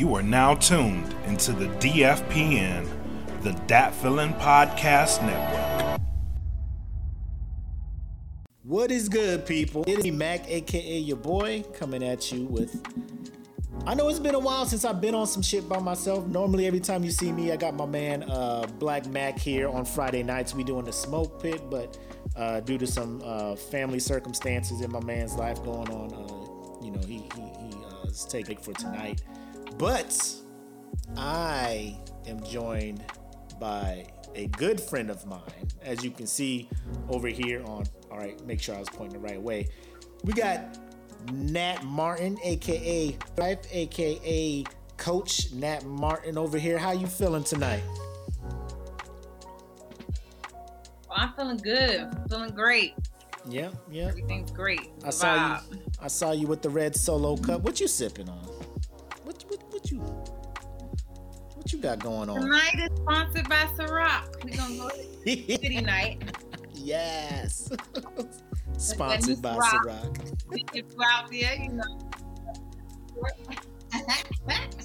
You are now tuned into the DFPN, the Dat Feeling Podcast Network. What is good, people? It is me, Mac, aka your boy, coming at you with. I know it's been a while since I've been on some shit by myself. Normally, every time you see me, I got my man uh, Black Mac here on Friday nights. We doing the smoke pit, but uh, due to some uh, family circumstances in my man's life going on, uh, you know, he he, he uh, is taking for tonight. But I am joined by a good friend of mine, as you can see over here on. All right, make sure I was pointing the right way. We got Nat Martin, aka Life, aka Coach Nat Martin over here. How you feeling tonight? Well, I'm feeling good. I'm Feeling great. Yeah, yeah. Everything's great. I saw you. I saw you with the red solo cup. What you sipping on? What you what you got going on? Tonight is sponsored by Ciroc. We gonna go to city night. yes. Sponsored by Ciroc. We can out there, you know.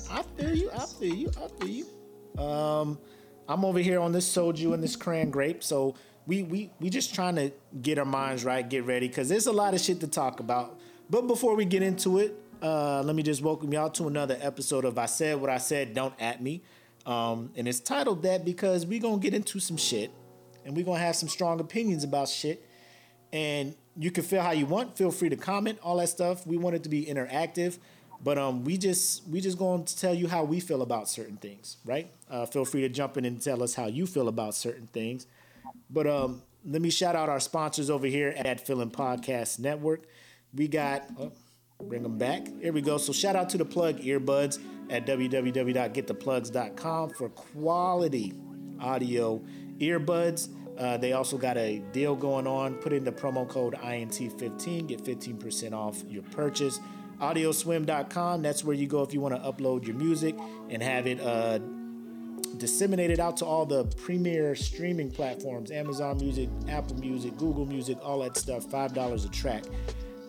I feel you. I feel you. I feel you. Um, I'm over here on this soju and this cran grape, so we we we just trying to get our minds right, get ready, because there's a lot of shit to talk about. But before we get into it, uh, let me just welcome y'all to another episode of I Said What I Said, Don't At Me. Um, and it's titled that because we're gonna get into some shit, and we're gonna have some strong opinions about shit. And you can feel how you want. Feel free to comment, all that stuff. We want it to be interactive. But um, we just we just going to tell you how we feel about certain things, right? Uh, feel free to jump in and tell us how you feel about certain things. But um, let me shout out our sponsors over here at Feeling Podcast Network. We got oh, bring them back. Here we go. So shout out to the plug earbuds at www.gettheplugs.com for quality audio earbuds. Uh, they also got a deal going on. Put in the promo code INT15, get 15% off your purchase. Audioswim.com, that's where you go if you want to upload your music and have it uh, disseminated out to all the premier streaming platforms Amazon Music, Apple Music, Google Music, all that stuff. $5 a track.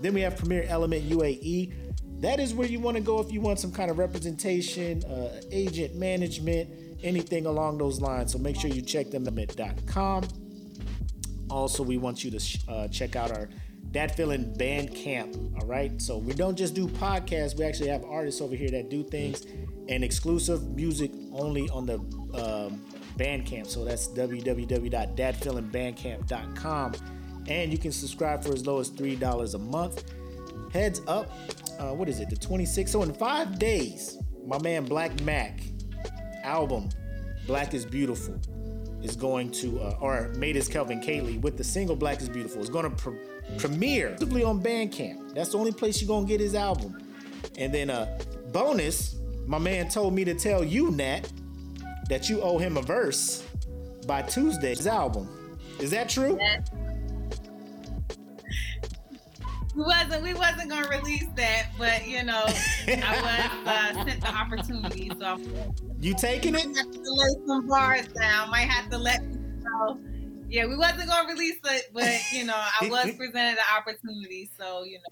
Then we have Premier Element UAE. That is where you want to go if you want some kind of representation, uh, agent management, anything along those lines. So make sure you check them at .com. Also, we want you to uh, check out our Dat Feeling Band Camp. All right. So we don't just do podcasts, we actually have artists over here that do things and exclusive music only on the um, Bandcamp. So that's www.datfeelingbandcamp.com. And you can subscribe for as low as $3 a month. Heads up, uh, what is it, the 26th? So in five days, my man Black Mac album, Black is Beautiful, is going to, uh, or made as Kelvin Cayley with the single Black is Beautiful, is going to pre- premiere exclusively on Bandcamp. That's the only place you're going to get his album. And then, uh, bonus, my man told me to tell you, Nat, that you owe him a verse by Tuesday's album. Is that true? We wasn't we wasn't gonna release that, but you know, I was uh, sent the opportunity, so You taking it? have to lay some bars down. Might have to let know. Yeah, we wasn't gonna release it, but you know, I was presented the opportunity, so you know,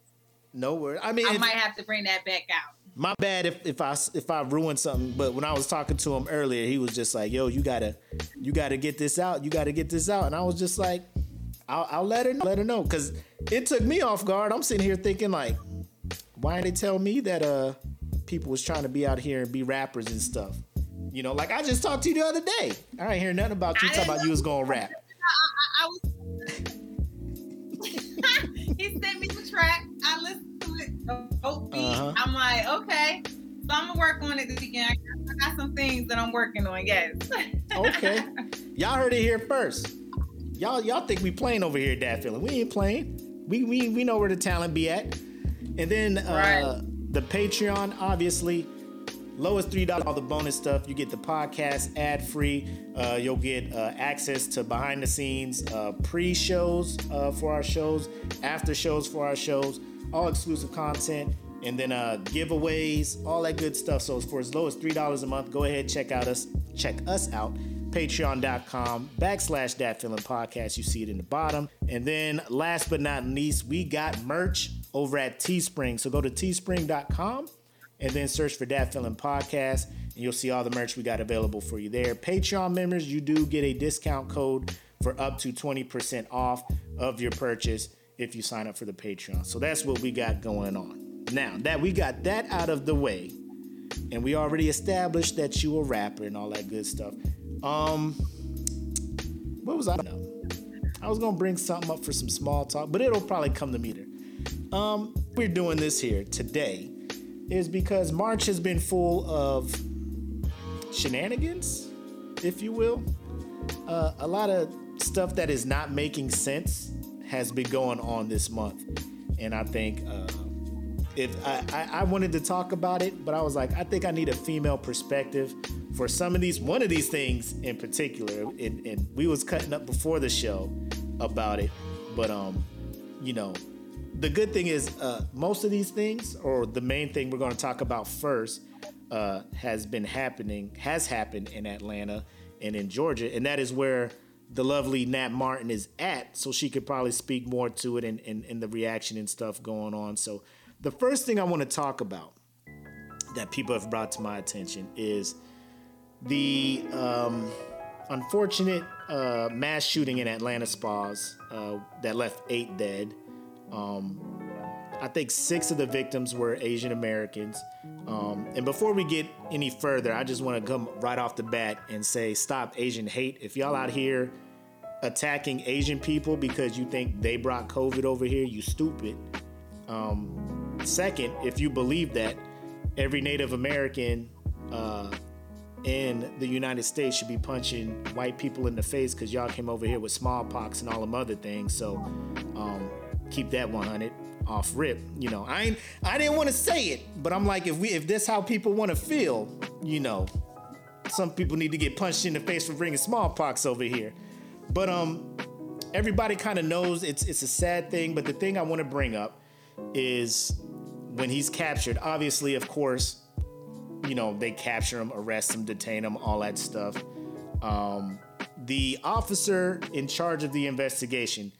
No word. I mean, I might have to bring that back out. my bad if, if I if I ruined something. But when I was talking to him earlier, he was just like, "Yo, you gotta you gotta get this out. You gotta get this out." And I was just like, "I'll, I'll let her know, let her know," because it took me off guard. I'm sitting here thinking like, why didn't they tell me that uh people was trying to be out here and be rappers and stuff? You know, like I just talked to you the other day. I ain't hear nothing about you I talking about you was gonna rap. I, I, I was. he sent me the track. I listened to it. Oh, uh-huh. I'm like, okay. So I'm gonna work on it this weekend. I got, I got some things that I'm working on. Yes. Okay, y'all heard it here first. Y'all y'all think we playing over here, Dat Feeling? We ain't playing. We we we know where the talent be at. And then uh, Right. the Patreon, obviously, lowest three dollars. All the bonus stuff. You get the podcast ad free. Uh, you'll get uh, access to behind the scenes uh, pre shows uh, for our shows, after shows for our shows, all exclusive content. And then uh, giveaways, all that good stuff. So for as low as three dollars a month, go ahead check out us check us out patreon.com backslash that feeling podcast you see it in the bottom and then last but not least we got merch over at teespring so go to teespring.com and then search for Dat Feeling Podcast, and you'll see all the merch we got available for you there. Patreon members, you do get a discount code for up to 20% off of your purchase if you sign up for the Patreon. So that's what we got going on. Now that we got that out of the way, and we already established that you a rapper and all that good stuff. Um, what was I? I was gonna bring something up for some small talk, but it'll probably come to me there. Um, we're doing this here today is because March has been full of shenanigans, if you will. Uh, a lot of stuff that is not making sense has been going on this month, and I think uh, if I, I, wanted to talk about it, but I was like, I think I need a female perspective for some of these. One of these things in particular, and, and we was cutting up before the show about it, but um, you know, the good thing is uh, most of these things, or the main thing we're going to talk about first, uh, has been happening, has happened in Atlanta and in Georgia, and that is where the lovely Nat Martin is at. So she could probably speak more to it and, and, and the reaction and stuff going on. So the first thing I want to talk about that people have brought to my attention is the um, unfortunate uh, mass shooting in Atlanta spas uh, that left eight dead. Um, I think six of the victims were Asian Americans. Um, and before we get any further, I just want to come right off the bat and say stop Asian hate. If y'all out here attacking Asian people because you think they brought COVID over here, you stupid. Um, second, if you believe that every Native American uh, in the United States should be punching white people in the face because y'all came over here with smallpox and all them other things. So um, keep that 100 off rip. You know, I ain't, I didn't want to say it, but I'm like, if we if this how people want to feel, you know, some people need to get punched in the face for bringing smallpox over here. But um, everybody kind of knows it's it's a sad thing. But the thing I want to bring up is when he's captured. Obviously, of course, you know they capture him, arrest him, detain him, all that stuff. Um, the officer in charge of the investigation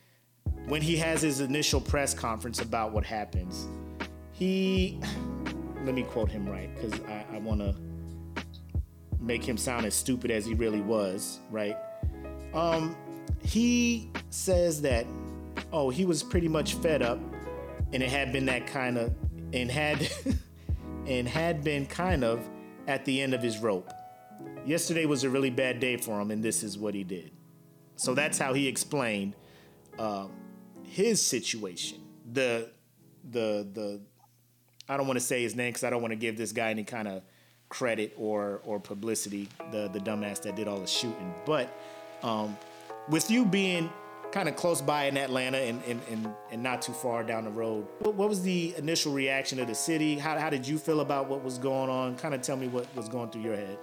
when he has his initial press conference about what happens, he let me quote him right because I, I want to make him sound as stupid as he really was, right? Um, he says that oh, he was pretty much fed up, and it had been that kind of and had and had been kind of at the end of his rope. Yesterday was a really bad day for him, and this is what he did. So that's how he explained um, his situation. The the the I don't want to say his name because I don't want to give this guy any kind of credit or or publicity. The the dumbass that did all the shooting, but um, with you being kind of close by in Atlanta and, and, and, and not too far down the road, what, what was the initial reaction of the city? How, how did you feel about what was going on? Kind of tell me what was going through your head.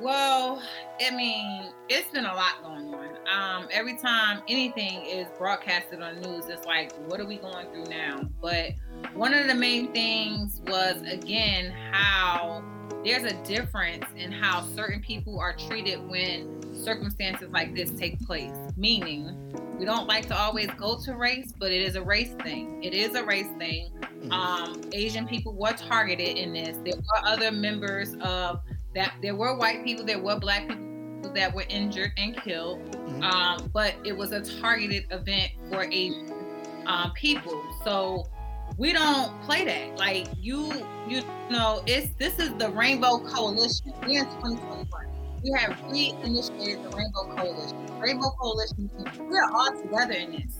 Well, I mean, it's been a lot going on. Um, every time anything is broadcasted on news, it's like, what are we going through now? But one of the main things was again how there's a difference in how certain people are treated when circumstances like this take place. Meaning, we don't like to always go to race, but it is a race thing. It is a race thing. Mm-hmm. Um, Asian people were targeted in this. There were other members of that there were white people, there were black people that were injured and killed, mm-hmm. um, but it was a targeted event for Asian um, people. So we don't play that. Like you, you know, it's this is the Rainbow Coalition. We're in 2021. We have reinitiated the Rainbow Coalition. Rainbow Coalition, we are all together in this.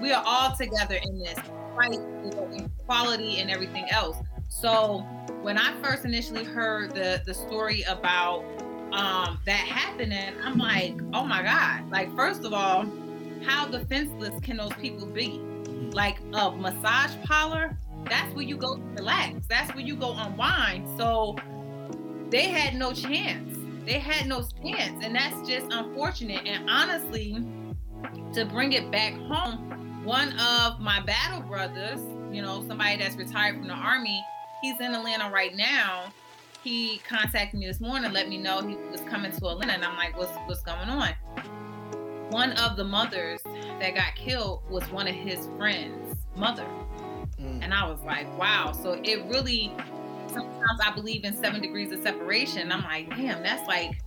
We are all together in this fight for equality and everything else. So when I first initially heard the the story about um, that happening, I'm like, oh my god! Like first of all, how defenseless can those people be? Like a massage parlor, that's where you go to relax. That's where you go unwind. So they had no chance. They had no chance, and that's just unfortunate. And honestly, to bring it back home, one of my battle brothers, you know, somebody that's retired from the army, he's in Atlanta right now. He contacted me this morning, let me know he was coming to Atlanta, and I'm like, what's what's going on? One of the mothers that got killed was one of his friends' mother. Mm. And I was like, wow. So it really, sometimes I believe in seven degrees of separation. I'm like, damn, that's like,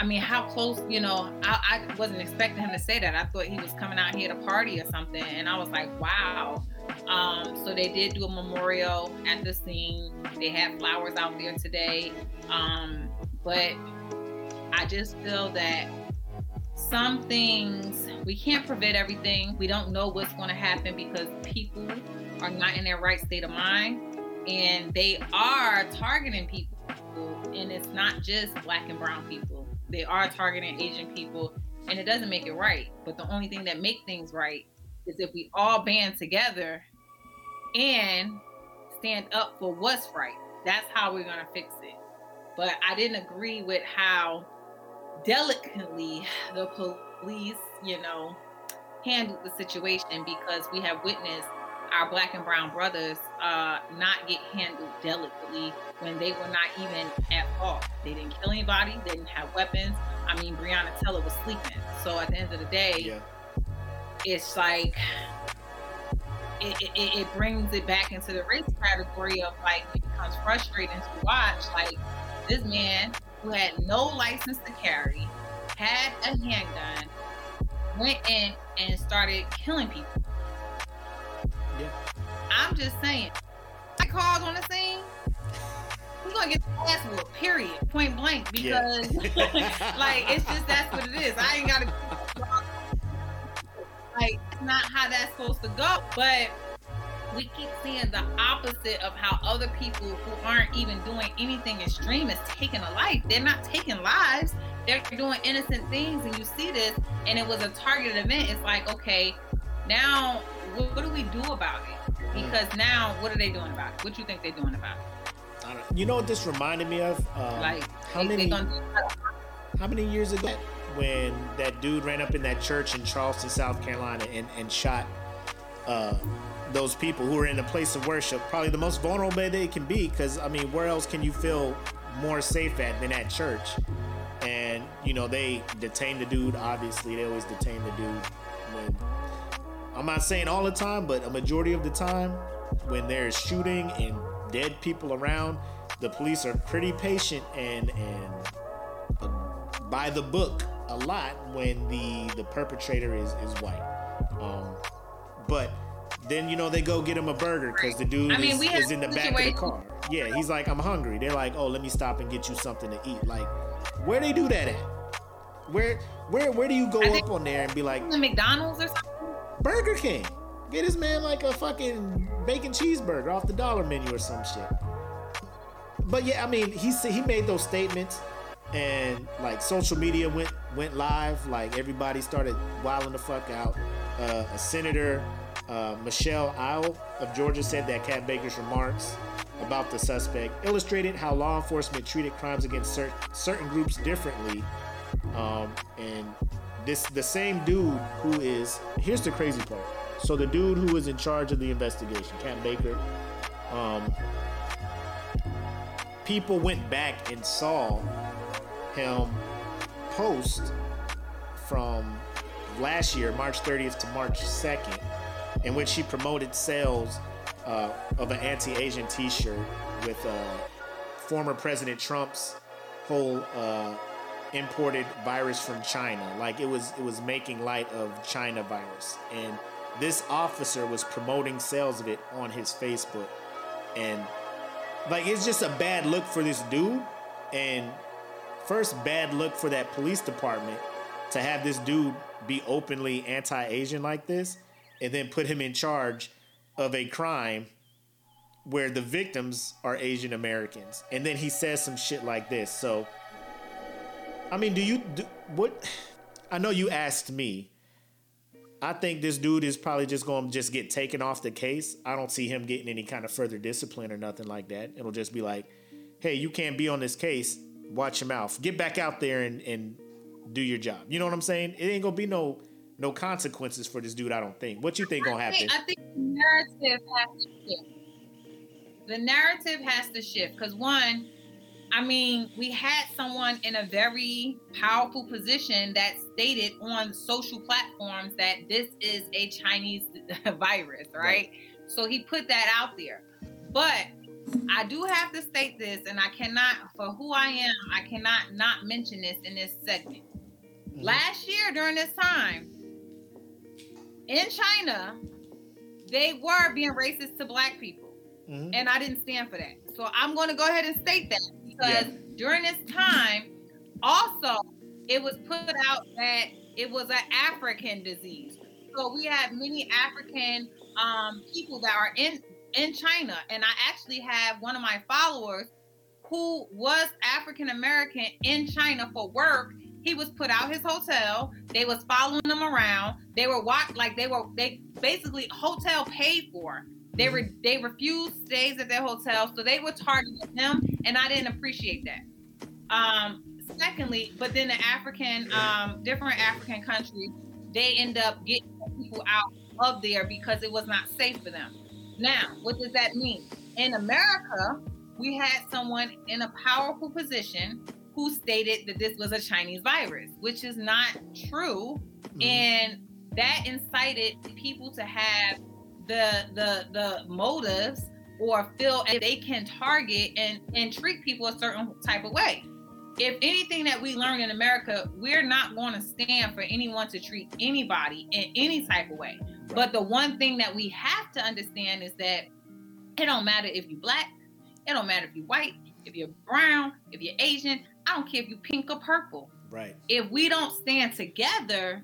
I mean, how close, you know, I, I wasn't expecting him to say that. I thought he was coming out here to party or something. And I was like, wow. Um, so they did do a memorial at the scene. They had flowers out there today. Um, but I just feel that some things we can't prevent everything. We don't know what's going to happen because people are not in their right state of mind and they are targeting people. And it's not just black and brown people, they are targeting Asian people, and it doesn't make it right. But the only thing that make things right is if we all band together and stand up for what's right. That's how we're going to fix it. But I didn't agree with how delicately the police, you know, handled the situation because we have witnessed our black and brown brothers uh, not get handled delicately when they were not even at fault. They didn't kill anybody. They didn't have weapons. I mean, Breonna Taylor was sleeping. So at the end of the day, yeah. it's like it, it, it, brings it back into the race category of like it becomes frustrating to watch. Like this man who had no license to carry, had a handgun, went in and started killing people. Yeah. I'm just saying, I called on the scene. He's gonna get the ass whooped, period, point blank, because yeah. like it's just that's what it is. I ain't gotta like it's not how that's supposed to go. But we keep seeing the opposite of how other people who aren't even doing anything extreme is taking a life. They're not taking lives. They're doing innocent things, and you see this, and it was a targeted event. It's like, okay, now what, what do we do about it? Because now, what are they doing about it? What do you think they're doing about it? You know what this reminded me of? Um, like how they, many? How many years ago when that dude ran up in that church in Charleston, South Carolina, and and shot uh, those people who were in a place of worship, probably the most vulnerable they can be. Because I mean, where else can you feel more safe at than at church? And you know, they detained the dude. Obviously, they always detain the dude when I'm not saying all the time, but a majority of the time, when there's shooting and dead people around, the police are pretty patient and and uh, by the book a lot when the the perpetrator is is white. Um, but then you know they go get him a burger because the dude I mean, is, is in the back of the car. Yeah, he's like, I'm hungry. They're like, oh, let me stop and get you something to eat. Like, where they do that at? Where where where do you go up on there and be like the McDonald's or something? Burger King. Get this man like a fucking bacon cheeseburger off the dollar menu or some shit. But yeah, I mean, he he made those statements, and like social media went went live. Like everybody started wilding the fuck out. Uh, a senator uh, Michelle Isle of Georgia said that Cat Baker's remarks about the suspect illustrated how law enforcement treated crimes against cer- certain groups differently. Um, and this the same dude who is here's the crazy part. So the dude who was in charge of the investigation, Cat Baker, um, people went back and saw him post from last year, March 30th to March 2nd, in which she promoted sales uh, of an anti-Asian T-shirt with uh, former President Trump's whole uh, imported virus from China. Like it was, it was making light of China virus, and this officer was promoting sales of it on his Facebook, and like it's just a bad look for this dude, and first bad look for that police department to have this dude be openly anti-Asian like this and then put him in charge of a crime where the victims are Asian Americans. And then he says some shit like this. So, I mean, do you, do, what? I know you asked me. I think this dude is probably just going to just get taken off the case. I don't see him getting any kind of further discipline or nothing like that. It'll just be like, hey, you can't be on this case. Watch your mouth. Get back out there and, and do your job. You know what I'm saying? It ain't to be no no consequences for this dude. I don't think. What you think gonna happen? I think the narrative has to shift. The narrative has to shift because one, I mean, we had someone in a very powerful position that stated on social platforms that this is a Chinese virus, right? right. So he put that out there. But I do have to state this, and I cannot, for who I am, I cannot not mention this in this segment. Mm-hmm. Last year during this time, in China, they were being racist to black people. Mm-hmm. And I didn't stand for that. So I'm going to go ahead and state that because yeah. during this time, also, it was put out that it was an African disease. So we have many African um, people that are in in China, and I actually have one of my followers who was African American in China for work. He was put out his hotel. They was following him around. They were watch like they were they basically hotel paid for. They were they refused stays at their hotel, so they were targeting him, and I didn't appreciate that. Um, secondly, but then the African, um, different African countries, they end up getting people out of there because it was not safe for them. Now, what does that mean? In America, we had someone in a powerful position who stated that this was a Chinese virus, which is not true. Mm-hmm. And that incited people to have the the the motives or feel they can target and and treat people a certain type of way if anything that we learn in America, we're not going to stand for anyone to treat anybody in any type of way. Right. But the one thing that we have to understand is that it don't matter if you're black, it don't matter if you're white, if you're brown, if you're Asian, I don't care if you're pink or purple. Right. If we don't stand together,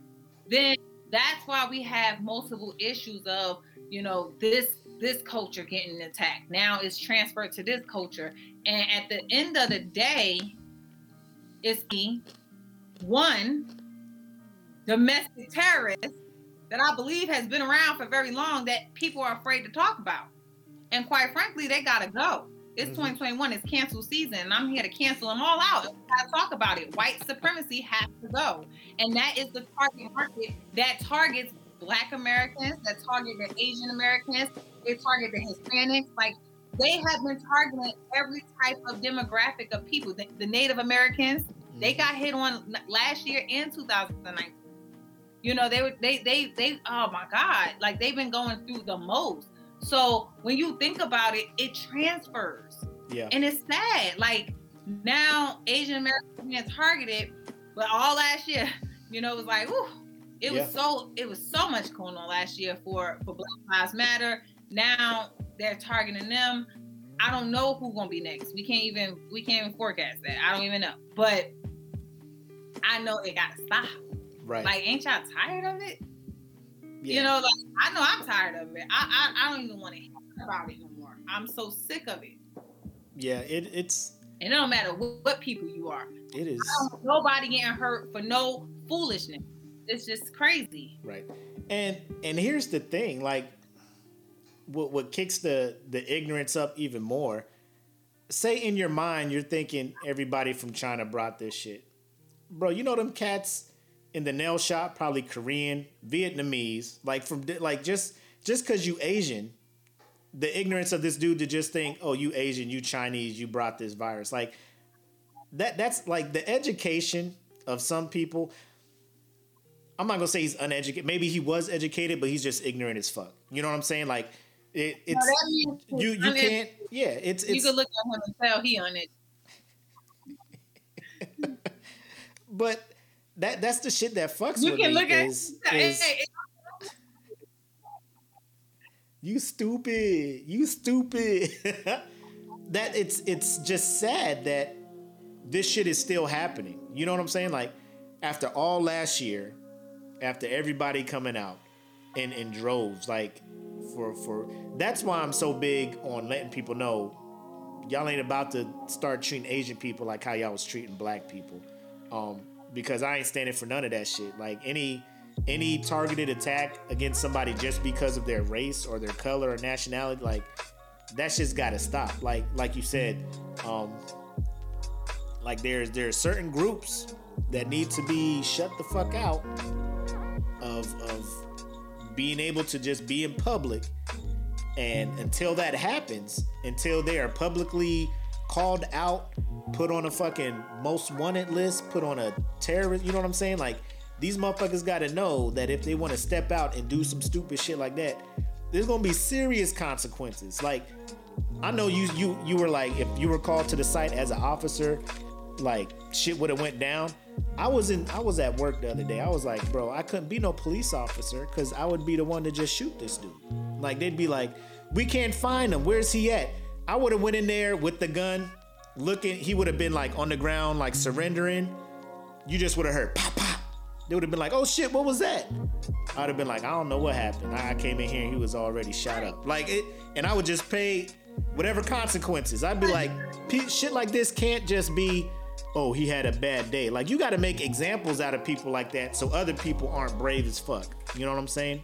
then that's why we have multiple issues of, you know, this this culture getting attacked. Now it's transferred to this culture. And at the end of the day, it's one domestic terrorist that I believe has been around for very long that people are afraid to talk about. And quite frankly, they gotta go. It's mm-hmm. 2021, it's cancel season, and I'm here to cancel them all out. I talk about it. White supremacy has to go. And that is the target market that targets black Americans, that target the Asian Americans, they target the Hispanics. Like they have been targeting every type of demographic of people. The, the Native Americans, mm-hmm. they got hit on last year in 2019. You know, they were they they they oh my God, like they've been going through the most. So when you think about it, it transfers. Yeah. And it's sad. Like now Asian Americans being targeted, but all last year, you know, it was like, whew, it yeah. was so it was so much going on last year for for Black Lives Matter. Now they're targeting them. I don't know who's gonna be next. We can't even we can't even forecast that. I don't even know. But I know it gotta stop. Right. Like, ain't y'all tired of it? Yeah. You know, like I know I'm tired of it. I I, I don't even want to hear about it no more. I'm so sick of it. Yeah, it, it's and it don't matter what, what people you are. It is nobody getting hurt for no foolishness. It's just crazy. Right. And and here's the thing, like what what kicks the the ignorance up even more. Say in your mind you're thinking everybody from China brought this shit, bro. You know them cats in the nail shop, probably Korean, Vietnamese, like from like just just because you Asian, the ignorance of this dude to just think, oh, you Asian, you Chinese, you brought this virus, like that. That's like the education of some people. I'm not gonna say he's uneducated. Maybe he was educated, but he's just ignorant as fuck. You know what I'm saying? Like it, it's no, you. You can't. Yeah, it's, it's. You can look at him and tell he on it. but that that's the shit that fucks you with can me. Look at is, is, you stupid. You stupid. that it's it's just sad that this shit is still happening. You know what I'm saying? Like after all last year, after everybody coming out in in droves, like for for that's why I'm so big on letting people know y'all ain't about to start treating Asian people like how y'all was treating black people. Um, because I ain't standing for none of that shit. Like any any targeted attack against somebody just because of their race or their color or nationality, like that shit's gotta stop. Like like you said, um, like there's there's certain groups that need to be shut the fuck out of of being able to just be in public. And until that happens, until they are publicly called out, put on a fucking most wanted list, put on a terrorist, you know what I'm saying? Like, these motherfuckers gotta know that if they wanna step out and do some stupid shit like that, there's gonna be serious consequences. Like, I know you you you were like, if you were called to the site as an officer, like shit would have went down. I was in I was at work the other day. I was like, bro, I couldn't be no police officer because I would be the one to just shoot this dude. Like they'd be like, we can't find him. Where's he at? I would have went in there with the gun, looking. He would have been like on the ground, like surrendering. You just would have heard pop pop. They would have been like, oh shit, what was that? I'd have been like, I don't know what happened. I came in here and he was already shot up. Like it, and I would just pay whatever consequences. I'd be like, shit like this can't just be, oh, he had a bad day. Like you got to make examples out of people like that so other people aren't brave as fuck. You know what I'm saying?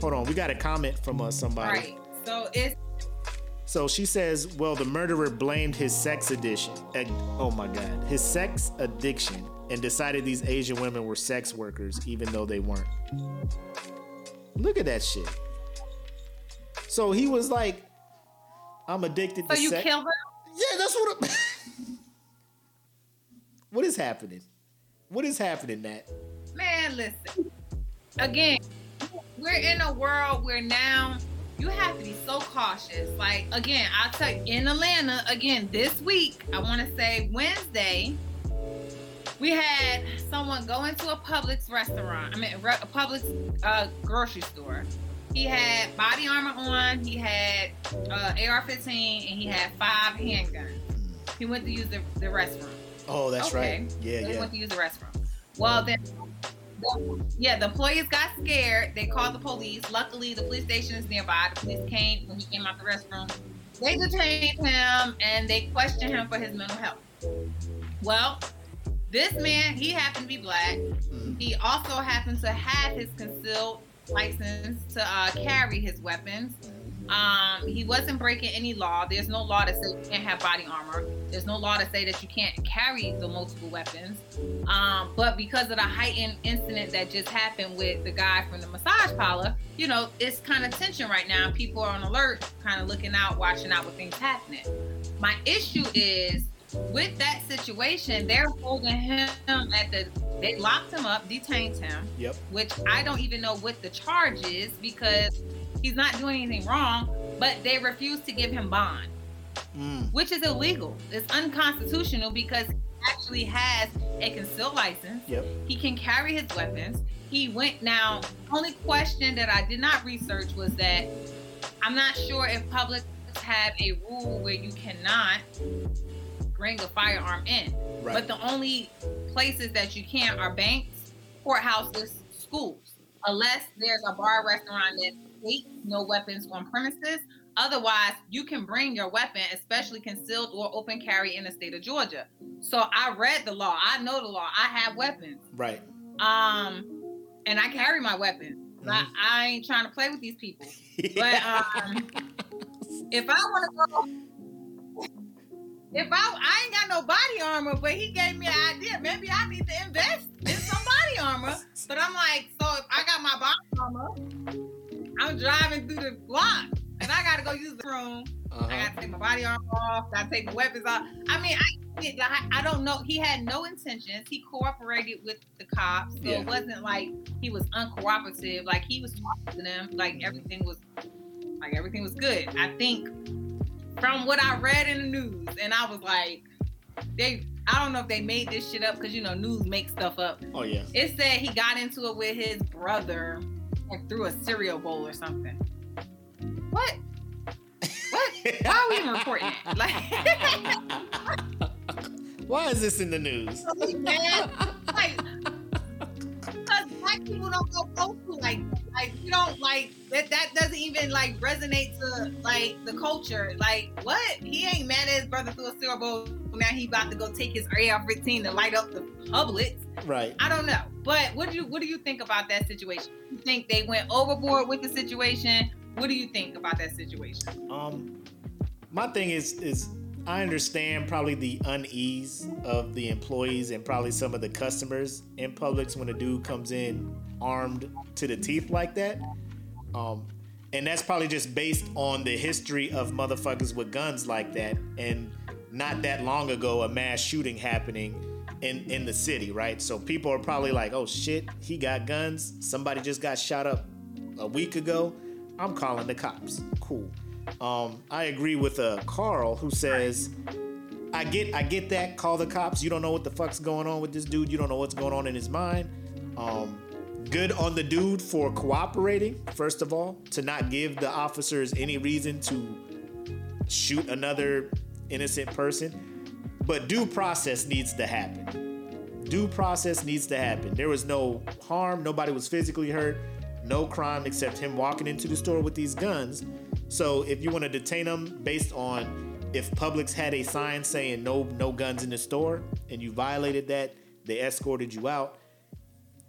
Hold on, we got a comment from uh, somebody. Right. So it's so she says, well, the murderer blamed his sex addiction. Oh my God. His sex addiction and decided these Asian women were sex workers, even though they weren't. Look at that shit. So he was like, I'm addicted so to sex. So you killed her? Yeah, that's what. what is happening? What is happening, Nat? Man, listen. Again, we're in a world where now you have to be so cautious. Like again, I'll tell you in Atlanta again this week. I want to say Wednesday. We had someone go into a Publix restaurant. I mean, a Publix uh, grocery store. He had body armor on. He had uh, AR-15, and he had five handguns. He went to use the, the restroom. Oh, that's okay. right. Yeah, so yeah. He went to use the restroom. Well, then yeah, the employees got scared. They called the police. Luckily, the police station is nearby. The police came when he came out the restroom. They detained him and they questioned him for his mental health. Well, this man, he happened to be black. He also happened to have his concealed license to uh, carry his weapons. Um, he wasn't breaking any law. There's no law that says you can't have body armor. There's no law to say that you can't carry the multiple weapons. Um, but because of the heightened incident that just happened with the guy from the massage parlor, you know, it's kind of tension right now. People are on alert, kind of looking out, watching out with things happening. My issue is with that situation, they're holding him at the. They locked him up, detained him. Yep. Which I don't even know what the charge is because he's not doing anything wrong, but they refuse to give him bond, mm. which is illegal. It's unconstitutional because he actually has a concealed license. Yep. He can carry his weapons. He went now. Only question that I did not research was that I'm not sure if Publix have a rule where you cannot bring a firearm in. Right. But the only places that you can are banks, courthouses, schools, unless there's a bar restaurant that states no weapons on premises. Otherwise, you can bring your weapon, especially concealed or open carry in the state of Georgia. So I read the law. I know the law. I have weapons. Right. Um, and I carry my weapons. Mm-hmm. I, I, ain't trying to play with these people. But um, if I want to go, if I I ain't got no body armor, but he gave me an idea. Maybe I need to invest in some body armor. But I'm like, so if I got my body armor I'm driving through the block and I gotta go use the room. Uh-huh. I gotta take my body armor off. I take my weapons off. I mean, I, I don't know. He had no intentions. He cooperated with the cops, so yeah. it wasn't like he was uncooperative. Like he was talking to them. Like everything was, like everything was good. I think from what I read in the news, and I was like, they. I don't know if they made this shit up because you know news makes stuff up. Oh yeah. It said he got into it with his brother and threw a cereal bowl or something. What? What? Why are we even reporting it? Like, why is this in the news? Like, black people don't go postal like like you don't like that that doesn't even like resonate to like the culture. Like what? He ain't mad at his brother threw a cereal bowl. Now he about to go take his AR-15 to light up the public. Right. I don't know. But what do you what do you think about that situation? You think they went overboard with the situation? What do you think about that situation? Um my thing is is I understand probably the unease of the employees and probably some of the customers in Publix when a dude comes in armed to the teeth like that. Um, and that's probably just based on the history of motherfuckers with guns like that. And not that long ago, a mass shooting happening in, in the city, right? So people are probably like, oh shit, he got guns. Somebody just got shot up a week ago, I'm calling the cops. Cool. Um, I agree with uh, Carl who says, I get I get that. Call the cops. You don't know what the fuck's going on with this dude. You don't know what's going on in his mind. Um, good on the dude for cooperating. First of all, to not give the officers any reason to shoot another innocent person. But due process needs to happen. Due process needs to happen. There was no harm. Nobody was physically hurt. No crime except him walking into the store with these guns. So if you want to detain them based on if Publix had a sign saying no no guns in the store and you violated that, they escorted you out.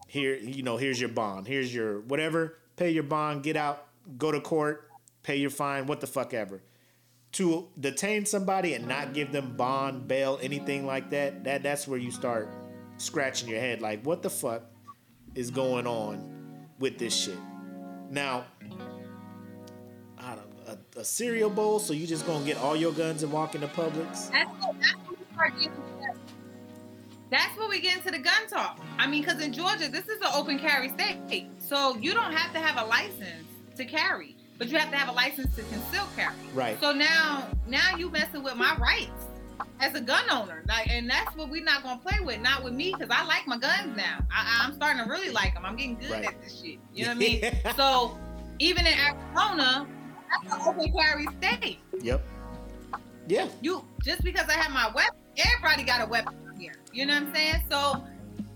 Here, you know, here's your bond. Here's your whatever. Pay your bond, get out, go to court, pay your fine, what the fuck ever. To detain somebody and not give them bond, bail, anything like that, that that's where you start scratching your head like what the fuck is going on with this shit. Now, a, cereal bowl, so you just gonna get all your guns and walk into Publix? That's what, that's what we start getting. That's what we get into the gun talk. I mean, because in Georgia, this is an open carry state, so you don't have to have a license to carry, but you have to have a license to conceal carry. Right. So now, now you messing with my rights as a gun owner, like, and that's what we're not gonna play with. Not with me, because I like my guns now. I, I'm starting to really like them. I'm getting good Right. at this shit. You know what I mean? so even in Arizona, that's an open carry state. Yep. Yeah. You just because I have my weapon, everybody got a weapon here. You know what I'm saying? So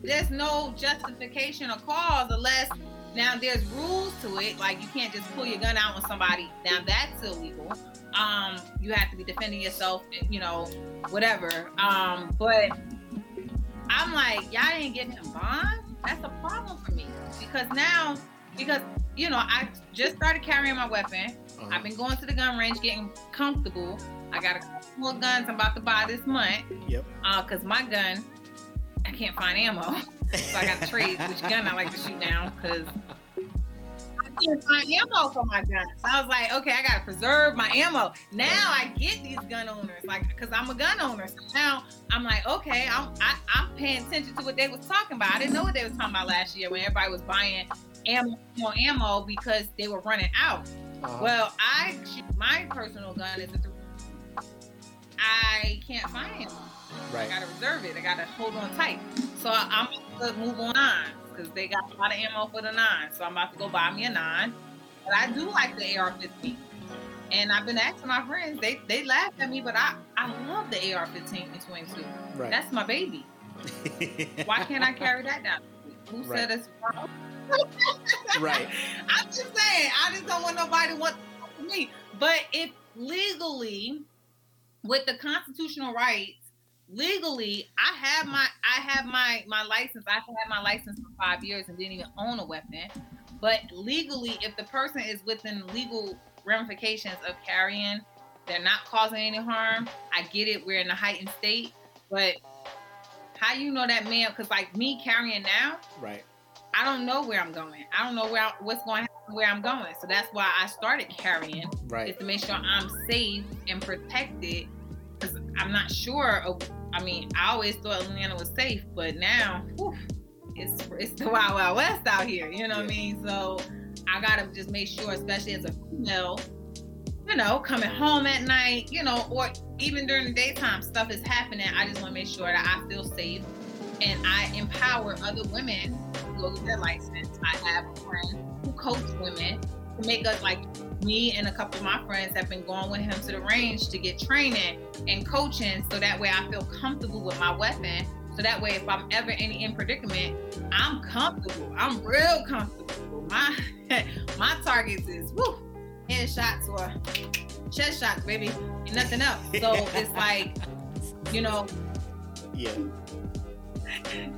there's no justification or cause unless now there's rules to it. Like you can't just pull your gun out on somebody. Now that's illegal. Um, you have to be defending yourself. You know, whatever. Um, but I'm like, y'all ain't getting him bond. That's a problem for me because now, because you know, I just started carrying my weapon. Uh-huh. I've been going to the gun range, getting comfortable. I got a couple more guns I'm about to buy this month. Yep. Uh, cause my gun, I can't find ammo, so I got to trade which gun I like to shoot now. Cause I can't find ammo for my gun. So I was like, okay, I gotta preserve my ammo. Now I get these gun owners, like, cause I'm a gun owner. So now I'm like, okay, I'm I, I'm paying attention to what they was talking about. I didn't know what they was talking about last year when everybody was buying ammo, ammo, ammo because they were running out. Uh-huh. Well, I my personal gun is a three. I can't find it. I gotta reserve it. I gotta hold on tight. So I'm gonna move on nines because they got a lot of ammo for the nine. So I'm about to go buy me a nine. But I do like the AR-15. And I've been asking my friends. They they laugh at me, but I I love the AR-15 and 22. Right. That's my baby. Why can't I carry that down? Who Right. said it's wrong? Right. I'm just saying, I just don't want nobody to want to me. But if legally, with the constitutional rights, legally, I have my I have my my license. I've had my license for five years and didn't even own a weapon. But legally, if the person is within legal ramifications of carrying, they're not causing any harm. I get it. We're in a heightened state, but how you know that man? Because like me carrying now, Right. I don't know where I'm going. I don't know where I, what's going to happen where I'm going. So that's why I started carrying Right. is to make sure I'm safe and protected. Because I'm not sure. Of, I mean, I always thought Atlanta was safe, but now whew, it's it's the wild wild west out here. You know what I mean? So I gotta just make sure, especially as a female, you know, coming home at night, you know, or even during the daytime, stuff is happening. I just want to make sure that I feel safe and I empower other women go get their license. I have a friend who coaches women to make us like me and a couple of my friends have been going with him to the range to get training and coaching so that way I feel comfortable with my weapon. So that way if I'm ever any in predicament, I'm comfortable. I'm real comfortable. My my targets is woo, headshots or chest shots, baby, and nothing else. So it's like, you know, Yeah.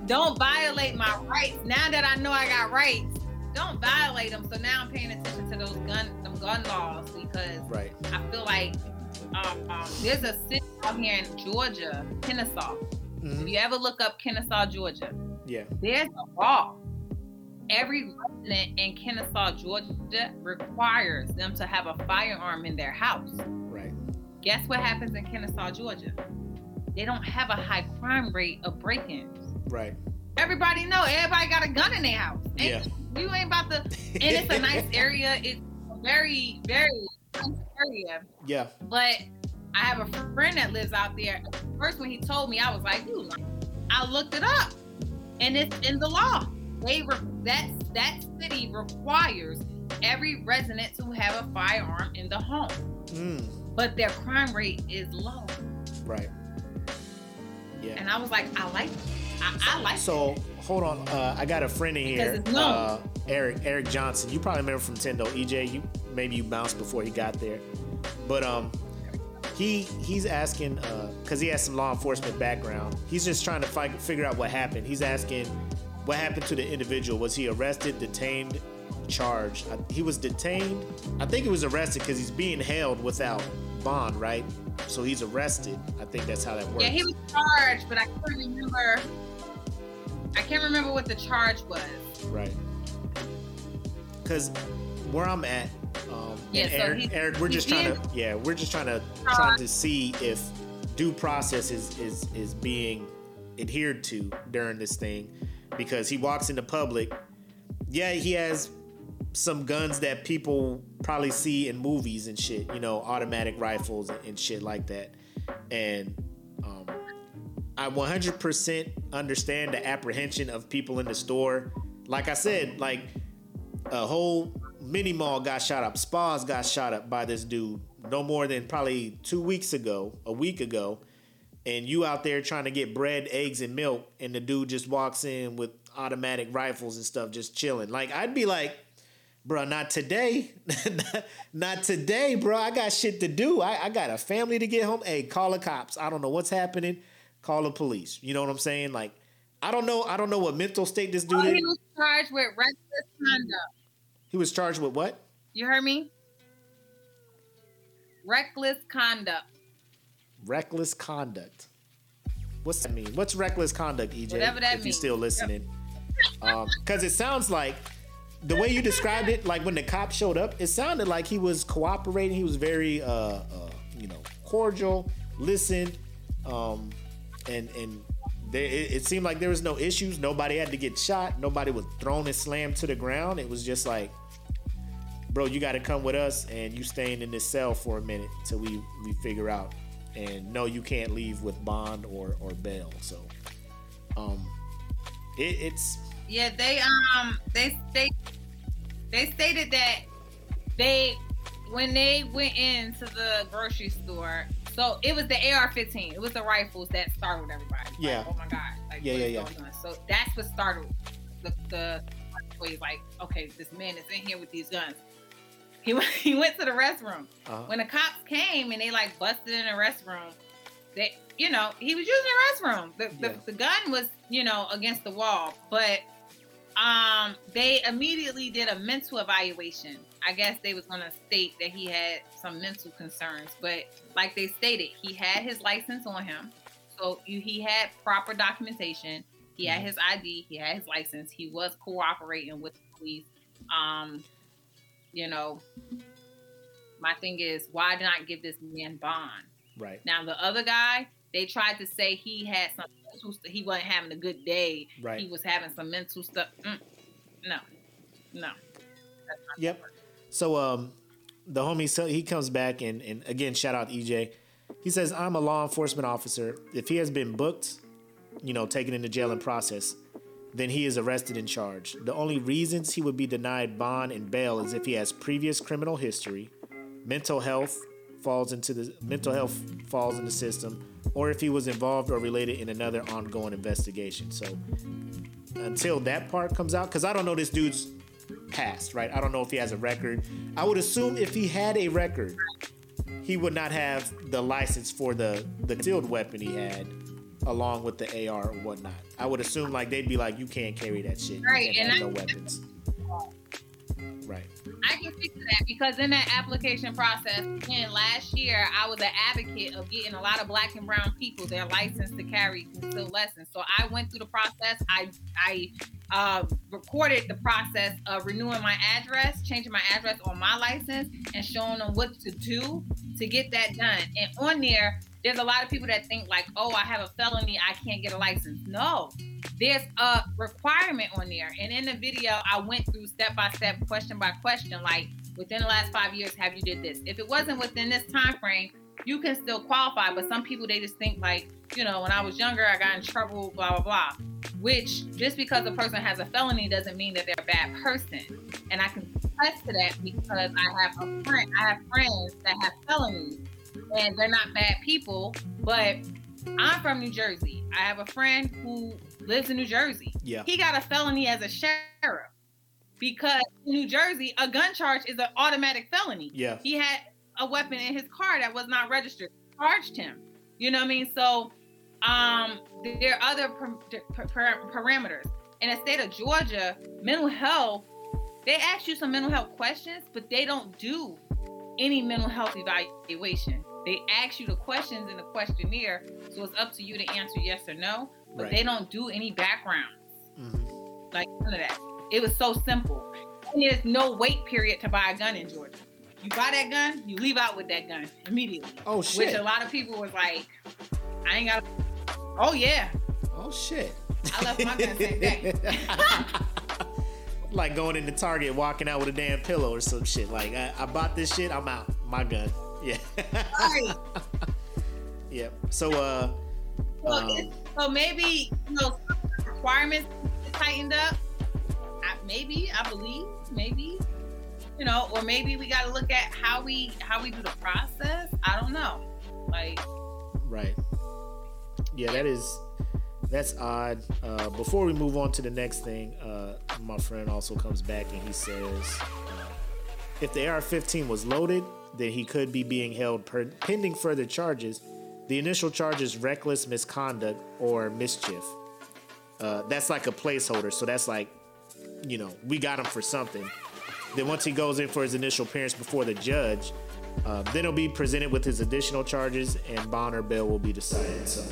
Don't violate my rights. Now that I know I got rights, don't violate them. So now I'm paying attention to those gun, them gun laws because Right. I feel like um, um, there's a city out here in Georgia, Kennesaw. If Mhm. you ever look up Kennesaw, Georgia, Yeah. there's a law. Every resident in Kennesaw, Georgia, requires them to have a firearm in their house. Right. Guess what happens in Kennesaw, Georgia? They don't have a high crime rate of break-ins. Right. everybody know everybody got a gun in their house. Ain't, Yeah. You ain't about to. And it's a nice area. It's very very nice area. Yeah. But I have a friend that lives out there. First, when he told me, I was like, "You." I looked it up, and it's in the law. They re- that that city requires every resident to have a firearm in the home, Mm, but their crime rate is low. right. Yeah. And I was like, I like, I, I like. So hold on, uh, I got a friend in here, uh, Eric Eric Johnson. You probably remember from Tendo. EJ, you maybe you bounced before he got there, but um, he he's asking because he has some law enforcement background. He's just trying to fi- figure out what happened. He's asking what happened to the individual. Was he arrested, detained, charged? Uh, he was detained. I think he was arrested because he's being held without bond, right? So he's arrested. I think that's how that works. Yeah, he was charged, but I can't remember. I can't remember what the charge was. Right. Because where I'm at, um, Yeah, so Eric, he- Eric, we're just trying to, yeah, we're just trying to Uh, trying to see if due process is is is being adhered to during this thing, because he walks into public. Yeah, he has some guns that people probably see in movies and shit, you know, automatic rifles and, and shit like that, and um, I 100% understand the apprehension of people in the store. Like I said, like a whole mini mall got shot up. Spas got shot up by this dude no more than probably two weeks ago, a week ago. And you out there trying to get bread, eggs, and milk, and the dude just walks in with automatic rifles and stuff, just chilling. Like I'd be like, bro, not today, not today, bro. I got shit to do. I, I got a family to get home. Hey, call the cops. I don't know what's happening. Call the police. You know what I'm saying? Like, I don't know. I don't know what mental state this dude Oh, he was charged with reckless conduct. He was charged with what? You heard me? Reckless conduct. Reckless conduct. What's that mean? What's reckless conduct, EJ? Whatever that if you're still listening. Because it sounds like the way you described it, like when the cop showed up, it sounded like he was cooperating. He was very, uh, uh, you know, cordial, listened, um, and and it, it seemed like there was no issues. Nobody had to get shot. Nobody was thrown and slammed to the ground. It was just like, bro, you got to come with us, and you staying in this cell for a minute till we we figure out. And no, you can't leave with bond or or bail. So, um, it, it's Yeah, they um they they they stated that they when they went into the grocery store, so it was the AR-15. It was the rifles that startled everybody. Like, Yeah. oh my god. Like, Yeah, yeah, yeah. So that's what startled the the employees. Like, okay, this man is in here with these guns. He went, he went to the restroom. uh, When the cops came and they like busted in the restroom, they you know he was using the restroom. The, the, Yeah. the gun was you know against the wall, but um they immediately did a mental evaluation. I guess they was gonna state that he had some mental concerns, but like they stated, he had his license on him, so you, he had proper documentation. He had Mhm. his ID. He had his license. He was cooperating with the police. Um, you know, my thing is, why not give this man bond? right, Now the other guy, they tried to say he had some mental st- he wasn't having a good day. right. He was having some mental stuff. Mm, no, no. Yep. So um, the homie so he comes back and and again shout out EJ. He says I'm a law enforcement officer. If he has been booked, you know, taken into jail and processed, then he is arrested and charged. The only reasons he would be denied bond and bail is if he has previous criminal history, mental health falls into the mental health falls in the system, or if he was involved or related in another ongoing investigation. So until that part comes out, because I don't know this dude's past, right? I don't know if he has a record. I would assume if he had a record, he would not have the license for the the concealed weapon he had, along with the AR or whatnot. I would assume like they'd be like, you can't carry that shit. Right, and I- no weapons. Right. I can to that because in that application process, again, last year I was an advocate of getting a lot of black and brown people their license to carry concealed lessons. So I went through the process. I I uh, recorded the process of renewing my address, changing my address on my license, and showing them what to do to get that done. And on there, there's a lot of people that think like, oh, I have a felony, I can't get a license. No, there's a requirement on there. And in the video, I went through step by step, question by question, like within the last five years, have you did this? If it wasn't within this time frame, you can still qualify. But some people they just think like, you know, when I was younger, I got in trouble, blah blah blah. Which just because a person has a felony doesn't mean that they're a bad person. And I can attest to that because I have a friend, I have friends that have felonies and they're not bad people, but I'm from New Jersey. I have a friend who lives in New Jersey. Yeah. He got a felony as a sheriff because in New Jersey, a gun charge is an automatic felony. Yeah. He had a weapon in his car that was not registered. Charged him. You know what I mean? So um, there are other per- per- parameters. In the state of Georgia, mental health, they ask you some mental health questions, but they don't do any mental health evaluation. They ask you the questions in the questionnaire, so it's up to you to answer yes or no. But right. they don't do any backgrounds, mm-hmm. like none of that. It was so simple. And there's no wait period to buy a gun in Georgia. You buy that gun, you leave out with that gun immediately. Oh shit! Which a lot of people was like, I ain't got. Oh yeah. Oh shit. I left my gun same day. like going into Target, walking out with a damn pillow or some shit. Like I, I bought this shit, I'm out. My gun. Yeah. Right. yep. So uh. So, um, so maybe you know requirements tightened up. I, maybe I believe maybe you know, or maybe we got to look at how we how we do the process. I don't know. Like. Right. Yeah, that is that's odd. Uh, before we move on to the next thing, uh, my friend also comes back and he says, if the AR-15 was loaded, then he could be being held per- pending further charges. The initial charge is reckless misconduct or mischief. Uh, that's like a placeholder. So that's like, you know, we got him for something. Then once he goes in for his initial appearance before the judge, uh, then he'll be presented with his additional charges, and bond or bail will be decided. So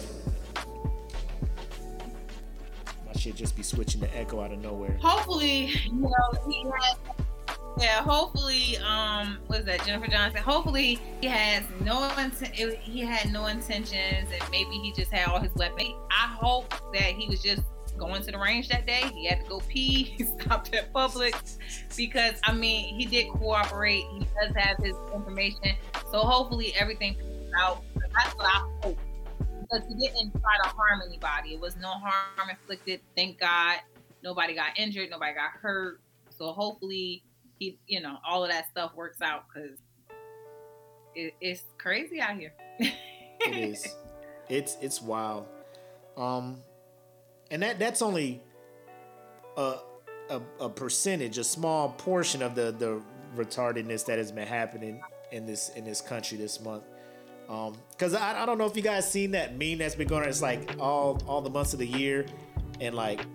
shit just be switching to echo out of nowhere. Hopefully, you know, has yeah, hopefully, um, was that Jennifer Johnson? Hopefully, he has no inten- he had no intentions, and maybe he just had all his weapons. I hope that he was just going to the range that day. He had to go pee. He stopped at Publix because I mean he did cooperate. He does have his information, so hopefully everything out. That's what I hope because he didn't try to harm anybody. It was no harm inflicted. Thank God, nobody got injured. Nobody got hurt. So hopefully he, you know, all of that stuff works out because it, it's crazy out here. it is. It's it's wild. Um, and that that's only a, a, a percentage, a small portion of the the retardedness that has been happening in this in this country this month. Um, cause I, I don't know if you guys seen that meme that's been going on. It's like all all the months of the year, and like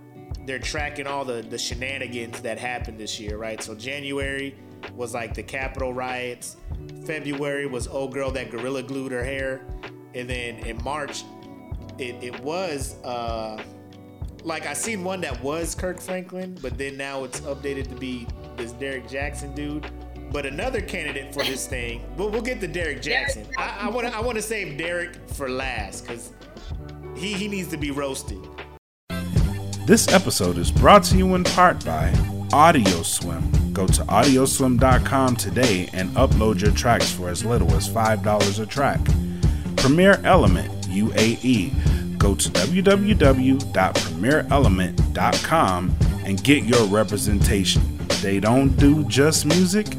they're tracking all the the shenanigans that happened this year, right? So January was like the Capitol riots. February was old girl that gorilla glued her hair, and then in March, it it was uh like I seen one that was Kirk Franklin, but then now it's updated to be this Derrick Jaxn dude. But another candidate for this thing, but we'll get to Derrick Jaxn. I want to I want to save Derrick for last because he he needs to be roasted. This episode is brought to you in part by AudioSwim. Go to audioswim.com today and upload your tracks for as little as $5 a track. Premier Element UAE go to www.premierelement.com and get your representation. They don't do just music,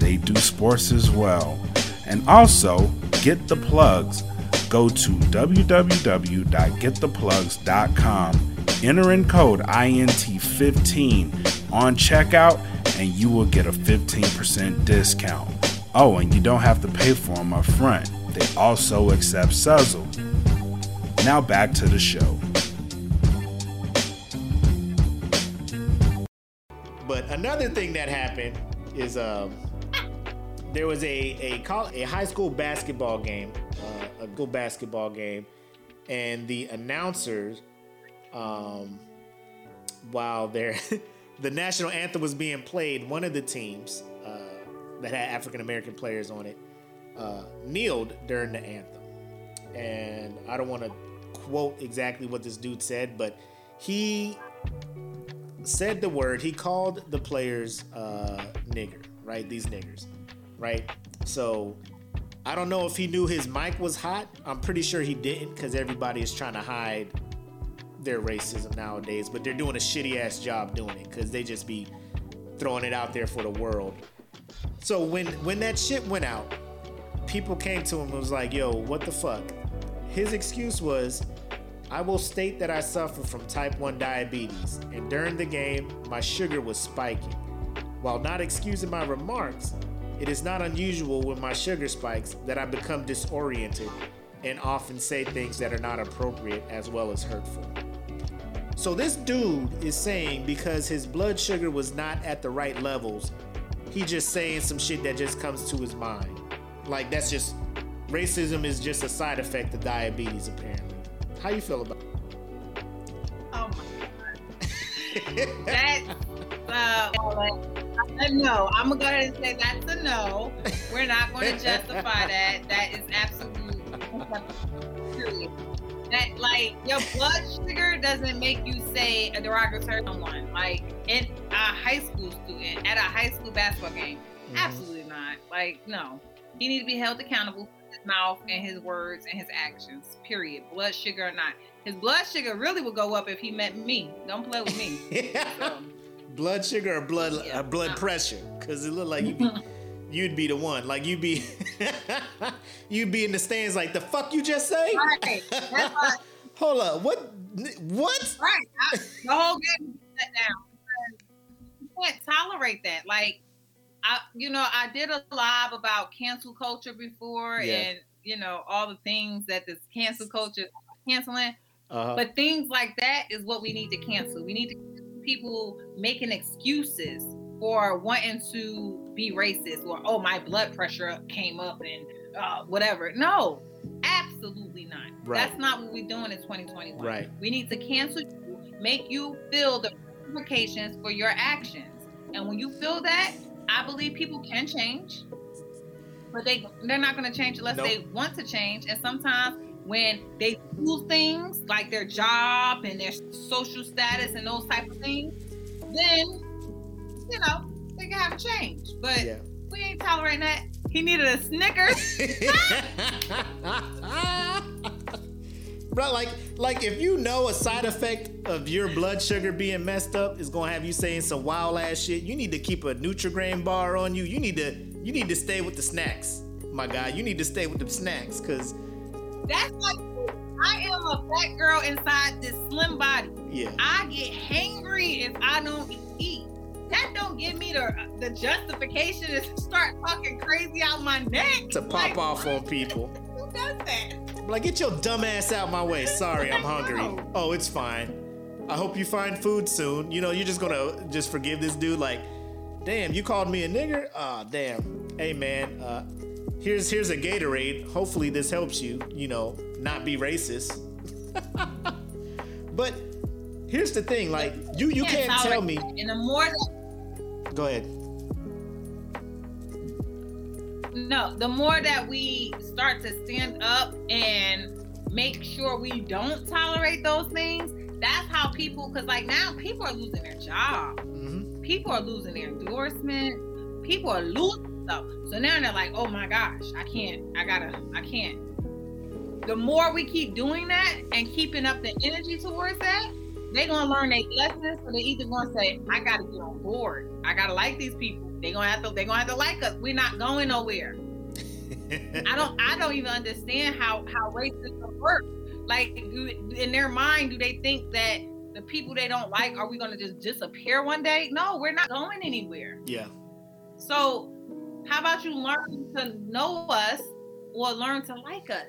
they do sports as well. And also, get the plugs. Go to www.gettheplugs.com. Enter in code INT15 on checkout, and you will get a 15% discount. Oh, and you don't have to pay for them up front. They also accept Sezzle. Now back to the show. But another thing that happened is um, there was a a, college, a high school basketball game, uh, a good basketball game, and the announcers, um, while there, the national anthem was being played, one of the teams uh, that had African American players on it uh, kneeled during the anthem. and I don't want to quote exactly what this dude said, but he said the word. He called the players uh, nigger, right? These niggers, right? So I don't know if he knew his mic was hot. I'm pretty sure he didn't because everybody is trying to hide their racism nowadays, but they're doing a shitty ass job doing it because they just be throwing it out there for the world. So when when that shit went out, people came to him and was like, "Yo, what the fuck?" His excuse was, "I will state that I suffer from type 1 diabetes, and during the game, my sugar was spiking. While not excusing my remarks, it is not unusual when my sugar spikes that I become disoriented and often say things that are not appropriate as well as hurtful. So this dude is saying because his blood sugar was not at the right levels, he just saying some shit that just comes to his mind. Like that's just racism is just a side effect of diabetes apparently. How you feel about it? Oh my god. That's uh, no. I'm gonna go ahead and say that's a no. We're not going to justify that. That is absolutely. That like your blood sugar doesn't make you say a derogatory to someone. Like in a high school student at a high school basketball game, mm-hmm. absolutely not. Like no, he needs to be held accountable for his mouth and his words and his actions. Period. Blood sugar or not. His blood sugar really would go up if he met me. Don't play with me. so blood sugar or blood yeah, uh, blood pressure? Because it looked like you'd be, you'd be the one. Like you'd be you'd be in the stands like the fuck you just say. Right. Hold up. What? What? Right. I, the whole game shut down. You can't tolerate that. Like, I, you know, I did a live about cancel culture before, yeah. and you know all the things that this cancel culture canceling. Uh-huh. But things like that is what we need to cancel. We need to people making excuses for wanting to be racist or oh my blood pressure came up and uh, whatever. No, absolutely not. Right. That's not what we're doing in 2021. Right. We need to cancel you, make you feel the implications for your actions. And when you feel that, I believe people can change, but they they're not going to change unless nope. they want to change. And sometimes when they do things like their job and their social status and those type of things, then you know they can have a change. But yeah. we ain't tolerating that. He needed a Snickers. Bro, like, like if you know a side effect of your blood sugar being messed up is gonna have you saying some wild ass shit, you need to keep a Nutri-Grain bar on you. You need to, you need to stay with the snacks, my guy. You need to stay with the snacks, cause that's like I am a fat girl inside this slim body. Yeah. I get hangry if I don't eat. That don't give me the the justification to start talking crazy out my neck. To pop like, off on people. Who does that? Like, get your dumb ass out my way. Sorry, I'm hungry. Oh, it's fine. I hope you find food soon. You know, you're just gonna just forgive this dude. Like, damn, you called me a nigger? Ah, oh, damn. Hey, man. Uh, here's here's a Gatorade. Hopefully this helps you, you know, not be racist. but here's the thing, like you you can't tell me. And the more that Go ahead. No, the more that we start to stand up and make sure we don't tolerate those things, that's how people because like now people are losing their job. Mm-hmm. People are losing their endorsement. People are losing stuff. So now they're like, oh my gosh, I can't, I gotta, I can't. The more we keep doing that and keeping up the energy towards that, they're gonna learn their lessons. So they're either gonna say, I gotta get on board. I gotta like these people. They're gonna have to, they're gonna have to like us. We're not going nowhere. I don't, I don't even understand how how racism works. Like in their mind, do they think that the people they don't like are we going to just disappear one day? No, we're not going anywhere. Yeah. So how about you learn to know us or learn to like us?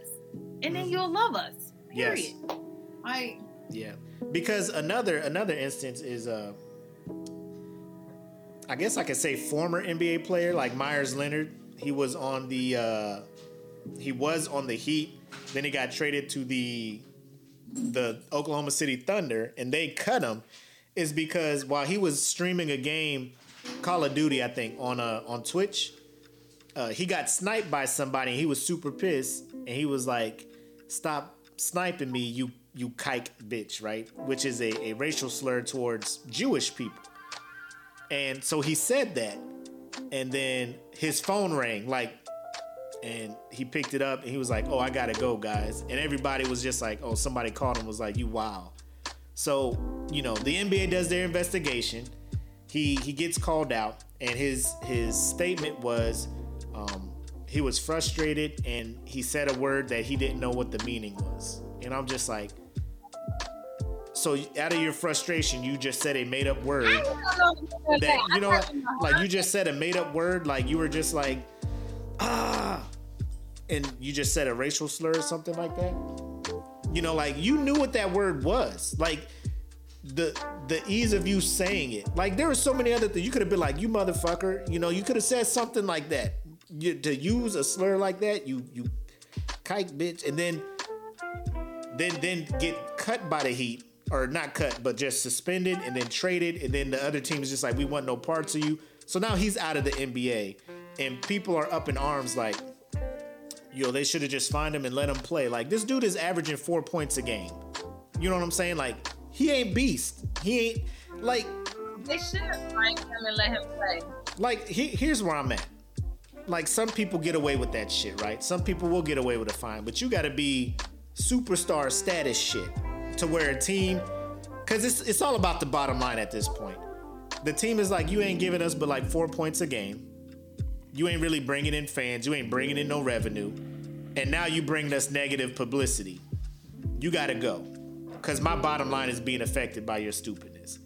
And then mm-hmm. you'll love us. Period. Yes. I Yeah. Because another another instance is uh I guess I could say former NBA player like Meyers Leonard. He was on the uh he was on the Heat. Then he got traded to the the Oklahoma City Thunder and they cut him is because while he was streaming a game Call of Duty I think on uh on Twitch uh, he got sniped by somebody. he was super pissed, and he was like stop sniping me, you you kike bitch, right? Which is a, a racial slur towards Jewish people. And so he said that. And then his phone rang, like, and he picked it up and he was like, Oh, I gotta go, guys. And everybody was just like, Oh, somebody called him, was like, You wow. So, you know, the NBA does their investigation. He he gets called out, and his his statement was um, he was frustrated and he said a word that he didn't know what the meaning was. And I'm just like, so out of your frustration, you just said a made up word that you know, like you just said a made up word, like you were just like, ah, and you just said a racial slur or something like that. You know, like you knew what that word was, like the the ease of you saying it. Like there were so many other things you could have been like, you motherfucker. You know, you could have said something like that. You, to use a slur like that, you you kike bitch, and then then then get cut by the Heat or not cut, but just suspended and then traded, and then the other team is just like, we want no parts of you. So now he's out of the NBA, and people are up in arms like, yo, they should have just fined him and let him play. Like this dude is averaging four points a game. You know what I'm saying? Like he ain't beast. He ain't like. They should have fined him and let him play. Like he, here's where I'm at. Like some people get away with that shit, right? Some people will get away with a fine, but you got to be superstar status shit to where a team, because it's it's all about the bottom line at this point. The team is like, you ain't giving us but like four points a game. You ain't really bringing in fans. You ain't bringing in no revenue, and now you bring us negative publicity. You got to go, because my bottom line is being affected by your stupidness.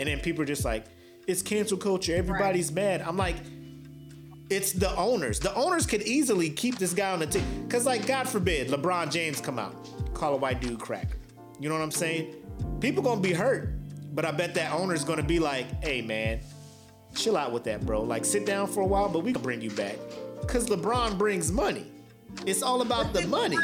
And then people are just like, it's cancel culture. Everybody's right. mad. I'm like, it's the owners. The owners could easily keep this guy on the team. Cause like, God forbid, LeBron James come out, call a white dude cracker. You know what I'm saying? People gonna be hurt, but I bet that owner's gonna be like, "Hey, man, chill out with that, bro. Like, sit down for a while, but we can bring you back." Cause LeBron brings money. It's all about the money.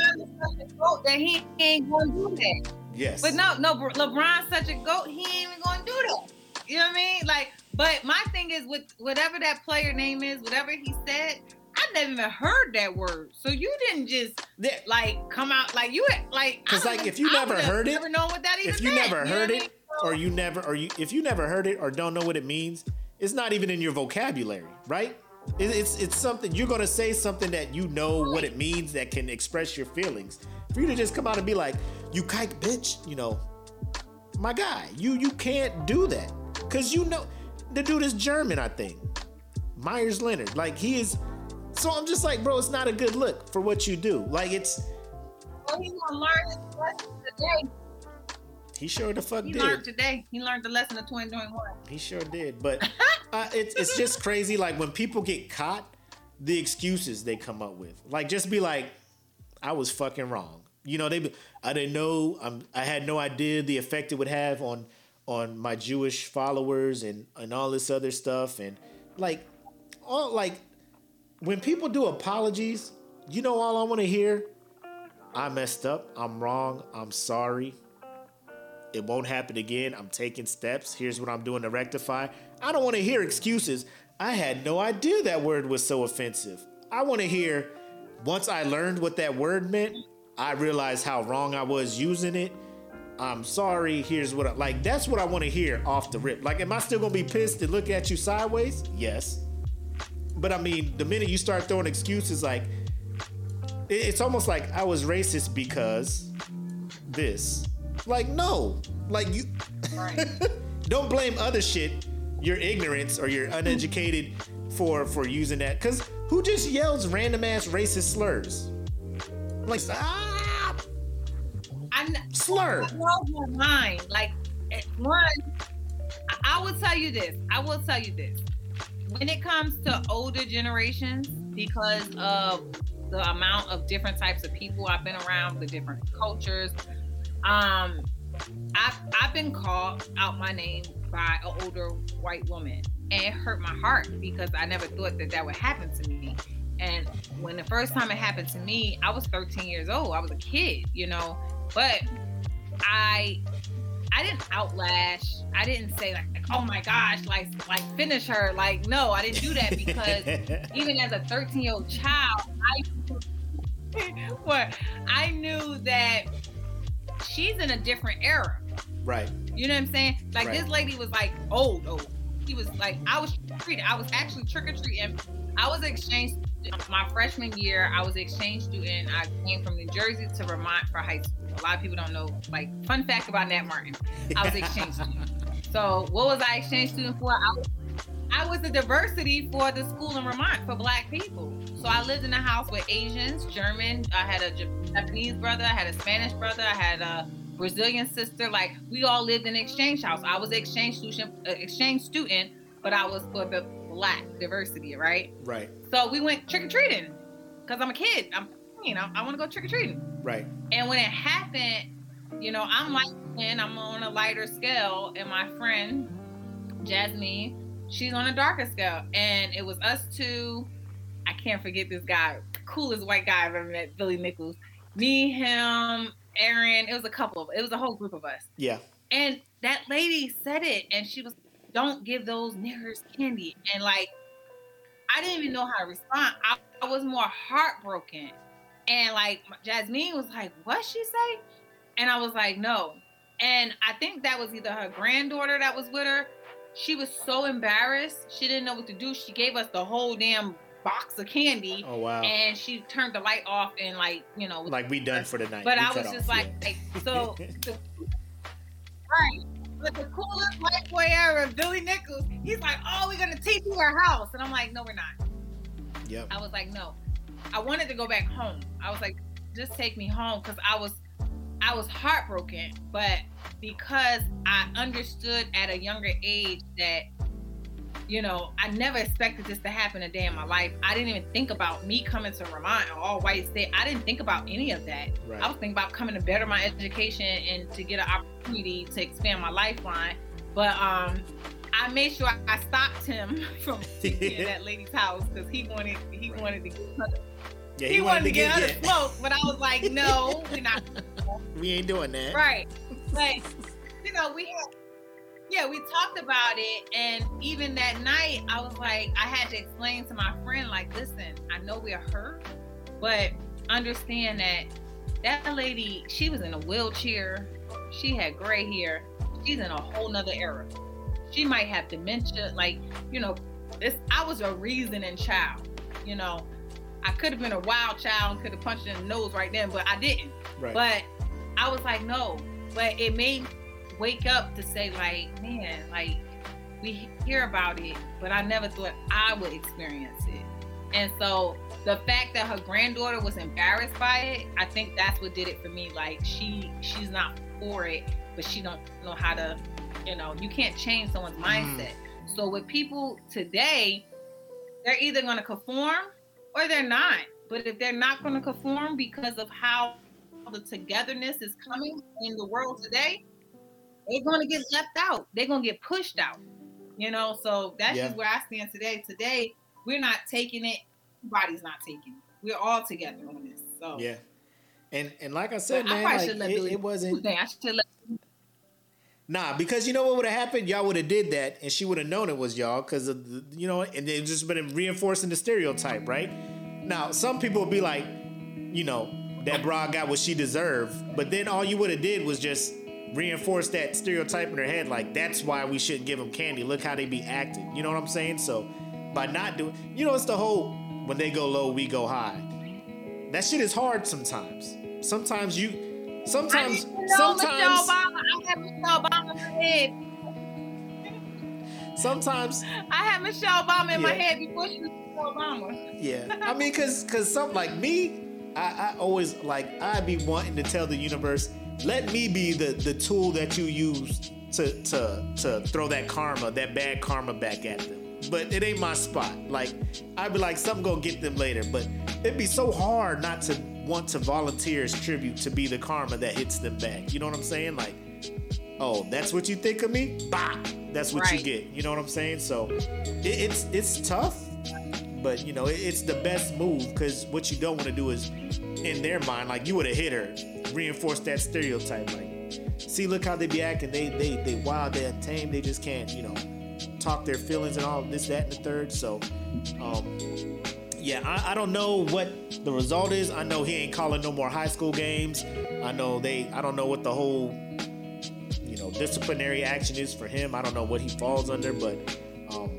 That he ain't gonna do that. Yes. But no, no, LeBron's such a goat. He ain't even gonna do that. You know what I mean? Like, but my thing is with whatever that player name is, whatever he said, I never even heard that word. So you didn't just like come out like you like because like if you never heard it, never know what that if you meant, never heard it, or you never or you if you never heard it or don't know what it means, it's not even in your vocabulary, right? It, it's it's something you're gonna say something that you know right. what it means that can express your feelings. For you to just come out and be like, "You kike bitch," you know, my guy, you you can't do that because you know the dude is German, I think. Meyers Leonard, like he is so I'm just like, bro, it's not a good look for what you do. Like it's. Well, he's gonna learn his lesson today. He sure the fuck he did. He learned today. He learned the lesson of 2021. He sure did. But uh, it's it's just crazy. Like when people get caught, the excuses they come up with. Like just be like, I was fucking wrong. You know, they. I didn't know. I'm, I had no idea the effect it would have on on my Jewish followers and and all this other stuff and like all like when people do apologies, you know all I want to hear? I messed up. I'm wrong. I'm sorry. It won't happen again. I'm taking steps. Here's what I'm doing to rectify. I don't want to hear excuses. I had no idea that word was so offensive. I want to hear once I learned what that word meant, I realized how wrong I was using it. I'm sorry. Here's what I like. That's what I want to hear off the rip. Like, am I still gonna be pissed and look at you sideways? Yes. But I mean, the minute you start throwing excuses, like it's almost like I was racist because this. Like, no, like you right. don't blame other shit, your ignorance or your uneducated for for using that. Cause who just yells random ass racist slurs? Like, ah, I'm slur. My mind. Like, one, I will tell you this. I will tell you this when it comes to older generations, because of the amount of different types of people I've been around, the different cultures, um, I've, I've been called out my name by an older white woman, and it hurt my heart because I never thought that that would happen to me. And when the first time it happened to me, I was 13 years old. I was a kid, you know, but I I didn't outlash. I didn't say like, oh my gosh, like like finish her. Like no, I didn't do that because even as a 13 year old child, I what? I knew that she's in a different era. Right. You know what I'm saying? Like Right. this lady was like old, old. She was like, I was treated. I was actually trick or treating. I was exchange student. My freshman year. I was exchange student. I came from New Jersey to Vermont for high school. A lot of people don't know. Like fun fact about Nat Martin, I was exchange student. So what was I exchange student for? I was I was the diversity for the school in Vermont for Black people. So I lived in a house with Asians, German. I had a Japanese brother. I had a Spanish brother. I had a Brazilian sister. Like we all lived in exchange house. I was exchange student, uh, exchange student, but I was for the Black diversity, right? Right. So we went trick or treating because I'm a kid. I'm, you know, I want to go trick or treating. Right. And when it happened, you know, I'm like, and I'm on a lighter scale, and my friend Jasmine, she's on a darker scale, and it was us two. I can't forget this guy, coolest white guy I've ever met, Billy Nichols. Me, him, Aaron. It was a couple of, it was a whole group of us. Yeah. And that lady said it, and she was, "Don't give those niggers candy." And like, I didn't even know how to respond. I, I was more heartbroken, and like Jasmine was like, "What she say?" And I was like, "No." And I think that was either her granddaughter that was with her. She was so embarrassed. She didn't know what to do. She gave us the whole damn box of candy, Oh wow. and she turned the light off and like, you know, like we done for the night. but We I was off, just yeah. like, like so. right. But the coolest white boy ever, Billy Nichols, he's like, "Oh, we're gonna take you our house," and I'm like, "No, we're not." Yep. I was like, "No." I wanted to go back home. I was like, "Just take me home," because I was, I was heartbroken. But because I understood at a younger age that, you know, I never expected this to happen a day in my life. I didn't even think about me coming to Vermont, an all white state. I didn't think about any of that. Right. I was thinking about coming to better my education and to get an opportunity to expand my lifeline. But um, I made sure I stopped him from taking that lady's house because he wanted he Right. wanted to get yeah, he, wanted to get yeah. to smoke. But I was like, no, we're not We ain't doing that. right. But you know, we had yeah, we talked about it, and even that night, I was like, I had to explain to my friend, like, listen, I know we're hurt, but understand that that lady, she was in a wheelchair, she had gray hair, she's in a whole nother era. She might have dementia, like, you know, this. I was a reasoning child, you know. I could have been a wild child and could have punched her in the nose right then, but I didn't. Right. But I was like, no. But it made wake up to say, like, man, like we hear about it, but I never thought I would experience it. And so the fact that her granddaughter was embarrassed by it, I think that's what did it for me. Like she she's not for it, but she don't know how to, you know, you can't change someone's mm-hmm. mindset. So with people today, they're either gonna conform or they're not. But if they're not gonna conform because of how the togetherness is coming in the world today, they're gonna get left out. They're gonna get pushed out. You know, so that's Yeah. just where I stand today. Today, we're not taking it. Everybody's not taking it. We're all together on this. So Yeah. And and like I said, But man, probably like, it, Billy it wasn't I should let nah because you know what would have happened? Y'all would have did that, and she would have known it was y'all because of the, you know, and they just been reinforcing the stereotype, right? Now some people would be like, you know, that broad got what she deserved, but then all you would have did was just reinforce that stereotype in her head, like that's why we shouldn't give them candy. Look how they be acting. You know what I'm saying? So by not doing, you know, it's the whole when they go low, we go high. That shit is hard sometimes. Sometimes you, I sometimes, Michelle sometimes, Obama. I had Michelle Obama in my head. sometimes, I had Michelle Obama in my head before she was Michelle Obama. yeah. I mean, cause, cause something like me, I, I always like I'd be wanting to tell the universe, let me be the the tool that you use to to to throw that karma, that bad karma back at them. But it ain't my spot. Like I'd be like, something gonna get them later. But it'd be so hard not to want to volunteer as tribute to be the karma that hits them back. You know what I'm saying? Like, oh, that's what you think of me? Bah, that's what you get. You know what I'm saying? So it, it's it's tough, but you know it, it's the best move because what you don't want to do is, in their mind, like you would have hit her, reinforce that stereotype. Like, see, look how they be acting. They they they wild, they untamed. They just can't, you know, talk their feelings and all this, that, and the third. So, um, yeah, I, I don't know what the result is. I know he ain't calling no more high school games. I know they. I don't know what the whole, you know, disciplinary action is for him. I don't know what he falls under, but um,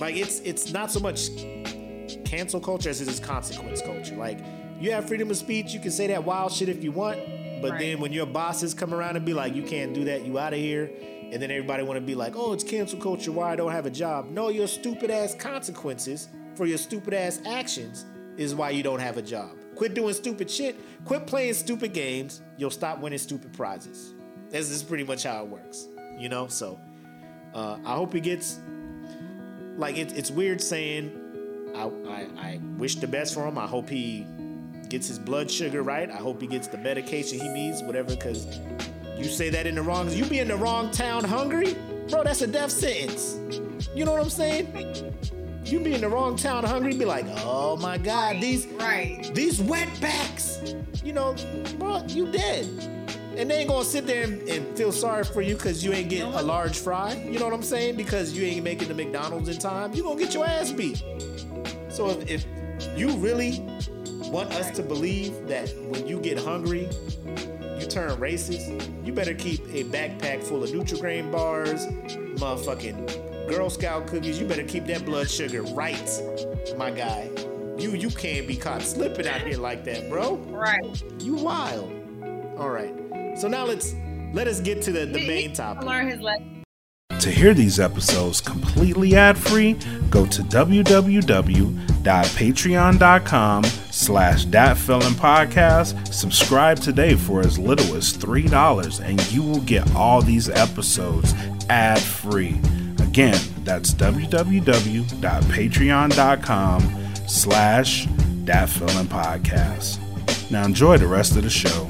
like it's it's not so much cancel culture as it is consequence culture. Like you have freedom of speech, you can say that wild shit if you want, but Right. then when your bosses come around and be like, you can't do that, you out of here. And then everybody want to be like, oh, it's cancel culture. Why I don't have a job? No, your stupid ass consequences for your stupid ass actions is why you don't have a job. Quit doing stupid shit. Quit playing stupid games. You'll stop winning stupid prizes. This is pretty much how it works, you know. So uh, I hope he gets. Like it, it's weird saying. I, I I wish the best for him. I hope he gets his blood sugar right. I hope he gets the medication he needs, whatever. Because you say that in the wrong, you be in the wrong town hungry, bro. That's a death sentence. You know what I'm saying? You be in the wrong town hungry, be like, oh my god, these Right. these wetbacks. You know, bro, you dead. And they ain't gonna sit there and, and feel sorry for you because you ain't getting a large fry. You know what I'm saying? Because you ain't making the McDonald's in time. You gonna get your ass beat. So if, if you really want us to believe that when you get hungry, you turn racist, you better keep a backpack full of Nutri-Grain bars, motherfucking Girl Scout cookies. You better keep that blood sugar right, my guy. You you can't be caught slipping out here like that, bro. Right. You wild. All right. So now let's let us get to the, the He- main topic. Learn his lesson. To hear these episodes completely ad-free, go to www.patreon.com slash podcast. Subscribe today for as little as $3 and you will get all these episodes ad-free. Again, that's www.patreon.com slash podcast. Now enjoy the rest of the show.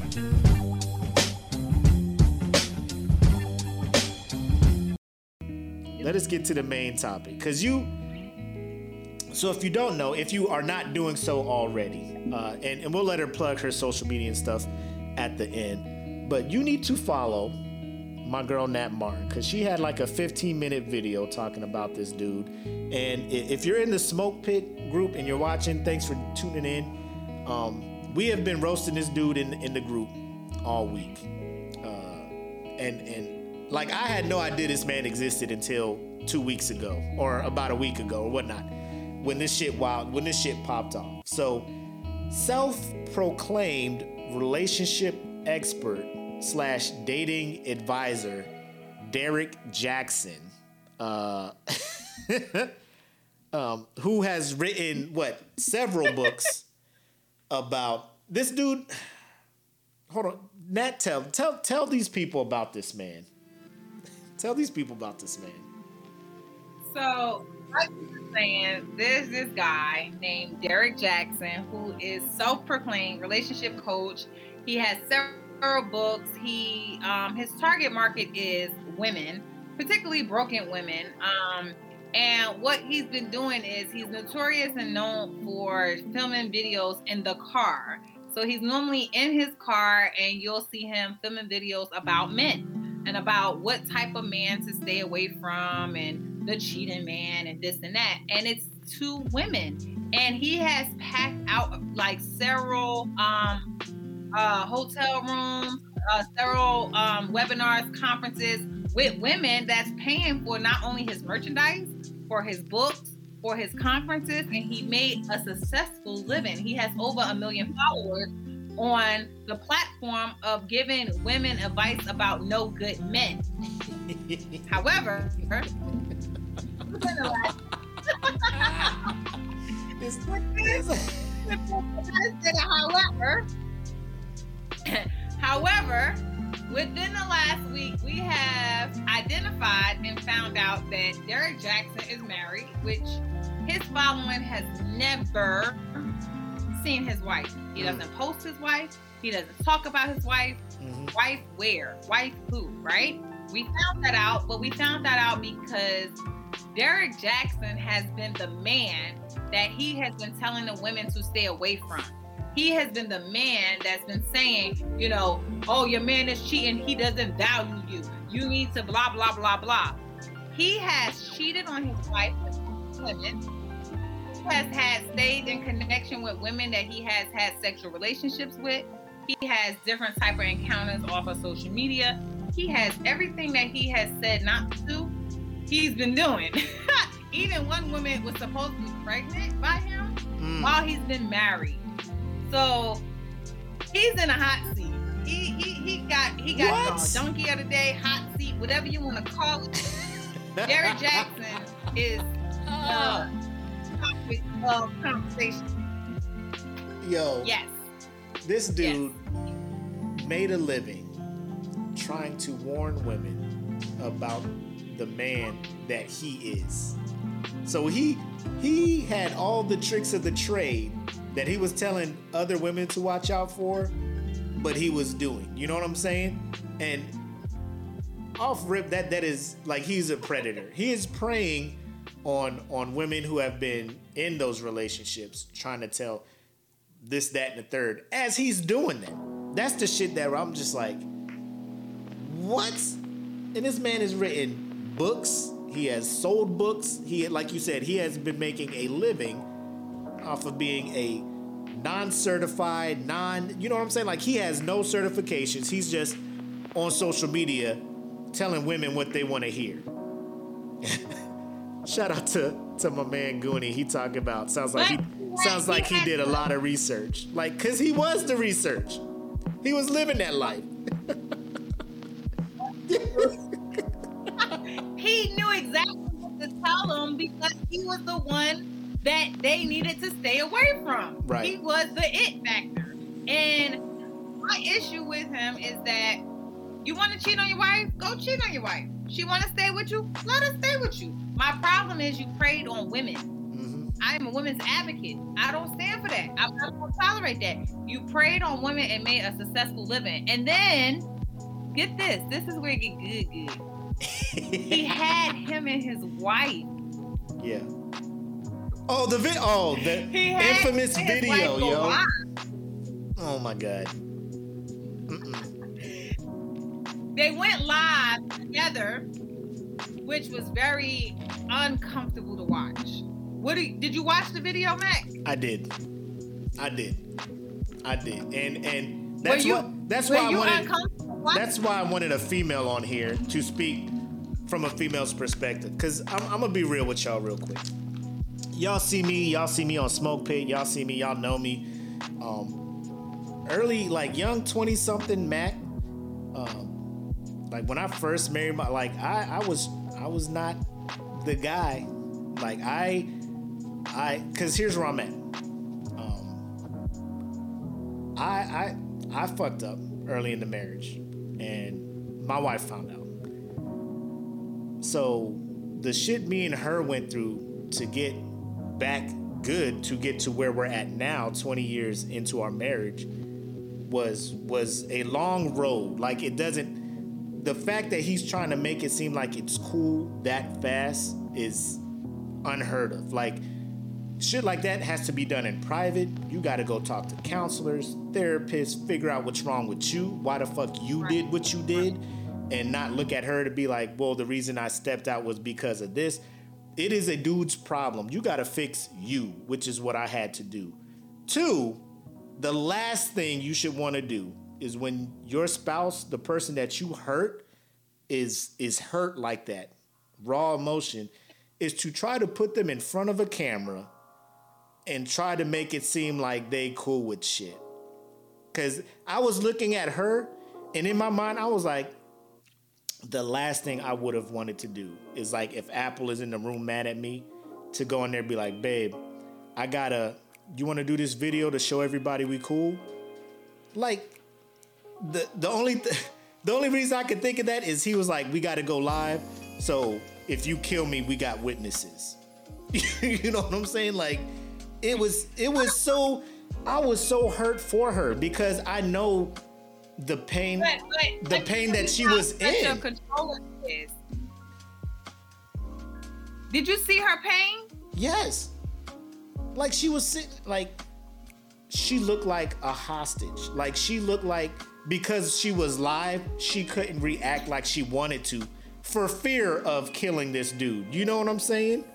Let us get to the main topic because you so if you don't know if you are not doing so already uh, and, and we'll let her plug her social media and stuff at the end but you need to follow my girl nat martin because she had like a 15 minute video talking about this dude. And if you're in the smoke pit group and you're watching thanks for tuning in. Um, we have been roasting this dude in, in the group all week. Uh, and and like I had no idea this man existed until two weeks ago or about a week ago or whatnot when this shit wild when this shit popped off. So self-proclaimed relationship expert slash dating advisor Derrick Jaxn, uh, um, who has written what several books about this dude. Hold on, Nat, tell tell tell these people about this man. Tell these people about this man. So, like you were saying, there's this guy named Derrick Jaxn who is self-proclaimed relationship coach. He has several books. He um, his target market is women, particularly broken women. Um, and what he's been doing is he's notorious and known for filming videos in the car. So he's normally in his car, and you'll see him filming videos about men and about what type of man to stay away from and the cheating man and this and that. And it's two women. And he has packed out like several um uh hotel rooms, uh several um webinars, conferences with women that's paying for not only his merchandise, for his books, for his conferences, and he made a successful living. He has over a million followers on the platform of giving women advice about no good men. However, within the last- This- however, however, within the last week, we have identified and found out that Derrick Jaxn is married, which his following has never seen his wife. He doesn't post his wife. He doesn't talk about his wife. Mhm. Wife where? Wife who? Right? We found that out, but we found that out because Derrick Jaxn has been the man that he has been telling the women to stay away from. He has been the man that's been saying, you know, oh, your man is cheating. He doesn't value you. You need to blah, blah, blah, blah. He has cheated on his wife with women. Has had stayed in connection with women that he has had sexual relationships with. He has different type of encounters off of social media. He has everything that he has said not to. He's been doing. Even one woman was supposed to be pregnant by him mm. while he's been married. So he's in a hot seat. He he, he got he got what? donkey of the day, hot seat, whatever you want to call it. Jared Jackson is uh, topic of conversation. Yo. Yes. This dude yes. made a living trying to warn women about the man that he is. So he he had all the tricks of the trade that he was telling other women to watch out for, but he was doing. You know what I'm saying? And off rip that that is like he's a predator. He is preying on on women who have been in those relationships, trying to tell this, that, and the third as he's doing that. That's the shit that I'm just like, what? And this man has written books. He has sold books. He, like you said, he has been making a living off of being a non-certified, non, you know what I'm saying? Like he has no certifications. He's just on social media telling women what they want to hear. Shout out to to my man Goonie. He talking about sounds like he sounds like he did a lot of research. Like cuz he was the research. He was living that life. he knew exactly what to tell them because he was the one that they needed to stay away from. Right. He was the it factor. And my issue with him is that you want to cheat on your wife? Go cheat on your wife. She want to stay with you? Let her stay with you. My problem is you preyed on women. Mm-hmm. I am a women's advocate. I don't stand for that. I'm not going to tolerate that. You preyed on women and made a successful living. And then, get this. This is where it get good, good. he had him and his wife. Yeah. Oh, the vi- oh the infamous video, yo. Oh my god. they went live together, which was very uncomfortable to watch. What you, did you watch the video, Mac? I did. I did. I did. And and that's you, what that's why I wanted that's why I wanted a female on here to speak from a female's perspective. Cause I'm, I'm gonna be real with y'all real quick. Y'all see me, y'all see me on Smoke Pit, y'all see me, y'all know me. Um, early, like young 20 something Mac. Um, like when I first married my like I I was I was not the guy. Like I I cuz here's where I'm at. Um I I I fucked up early in the marriage and my wife found out. So the shit me and her went through to get back good to get to where we're at now 20 years into our marriage was was a long road like it doesn't the fact that he's trying to make it seem like it's cool that fast is unheard of. Like shit like that has to be done in private. You got to go talk to counselors, therapists, figure out what's wrong with you, why the fuck you did what you did, and not look at her to be like, well, the reason I stepped out was because of this. It is a dude's problem. You got to fix you, which is what I had to do. Two, the last thing you should want to do is when your spouse, the person that you hurt, is is hurt like that, raw emotion, is to try to put them in front of a camera and try to make it seem like they cool with shit. Cause I was looking at her and in my mind I was like, the last thing I would have wanted to do is like if Apple is in the room mad at me, to go in there and be like, babe, I gotta you wanna do this video to show everybody we cool? Like the the only th- the only reason I could think of that is he was like, we got to go live. So if you kill me, we got witnesses. you know what I'm saying? Like it was it was so I was so hurt for her because I know the pain but, but, the but pain that she was in. Did you see her pain? Yes. Like she was sitting like she looked like a hostage. Like she looked like because she was live, she couldn't react like she wanted to for fear of killing this dude. You know what I'm saying?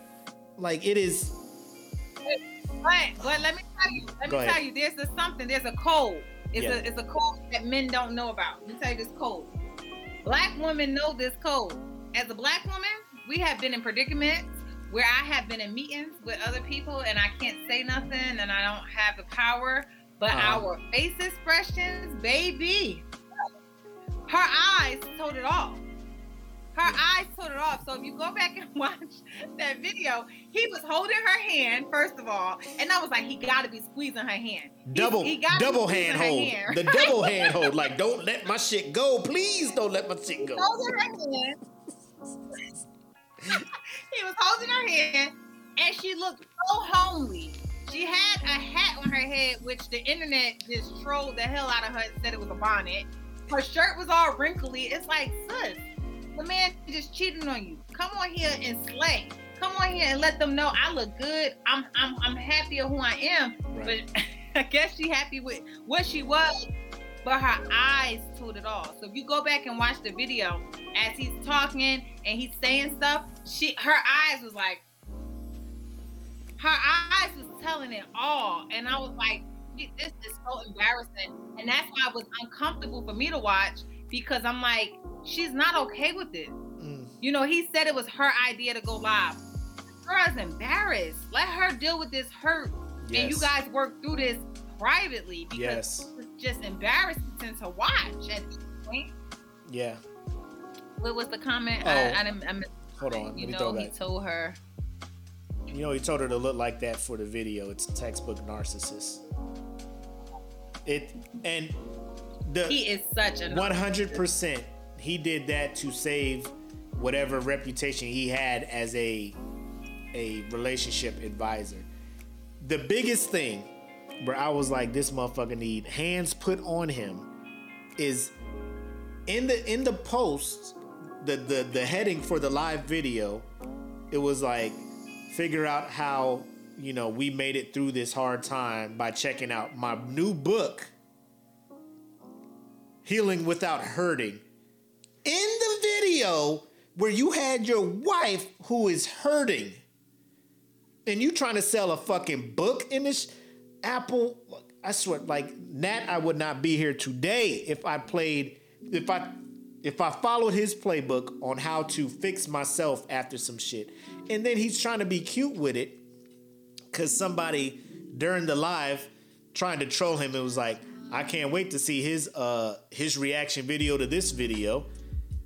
Like it is But but let me tell you, let Go me ahead. tell you, there's a something, there's a code. It's Yeah. a it's a code that men don't know about. Let me tell you this code. Black women know this code. As a black woman, we have been in predicaments where I have been in meetings with other people and I can't say nothing and I don't have the power. But Uh-huh. our face expressions, baby, her eyes told it all. Her eyes told it off. So if you go back and watch that video, he was holding her hand first of all, and I was like, he got to be squeezing her hand. Double he gotta double hand hold. hand. The double hand hold. Like, don't let my shit go. Please don't let my shit go. holding her hand. he was holding her hand, and she looked so homely. She had a hat on her head, which the internet just trolled the hell out of her and said it was a bonnet. Her shirt was all wrinkly. It's like, sis, the man just cheating on you. Come on here and slay. Come on here and let them know I look good. I'm I'm I'm happy of who I am. Right. But I guess she happy with what she was, but her eyes told it all. So if you go back and watch the video as he's talking and he's saying stuff, she her eyes was like her eyes was telling it all. And I was like, this is so embarrassing. And that's why it was uncomfortable for me to watch because I'm like, she's not okay with it. Mm. You know, he said it was her idea to go live. Girl's embarrassed. Let her deal with this hurt and you guys work through this privately because Yes. it's just embarrassing to watch at this point. Yeah. What was the comment? Oh. I, I didn't. I Hold on. You know, he told her. You know, he told her to look like that for the video. It's textbook narcissist. It and the He is such a. One hundred percent. He did that to save whatever reputation he had as a a relationship advisor. The biggest thing where I was like, this motherfucker need hands put on him is in the in the post, the the the heading for the live video, it was like figure out how you know we made it through this hard time by checking out my new book healing without hurting. In the video where you had your wife who is hurting and you trying to sell a fucking book in this Apple, I swear, like Nat, I would not be here today if I played, if I, if I followed his playbook on how to fix myself after some shit. And then he's trying to be cute with it because somebody during the live trying to troll him it was like i can't wait to see his uh his reaction video to this video.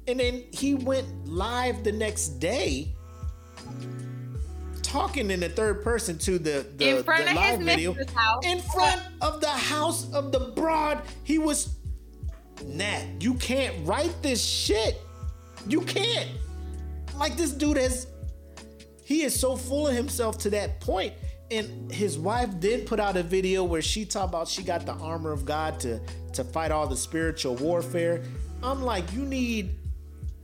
And then he went live the next day talking in the third person to the the, In front the of live his video house. in front of the house of the broad he was nat you can't write this shit. You can't. Like this dude has he is so full of himself to that point. And his wife did put out a video where she talked about she got the armor of god to to fight all the spiritual warfare. I'm like you need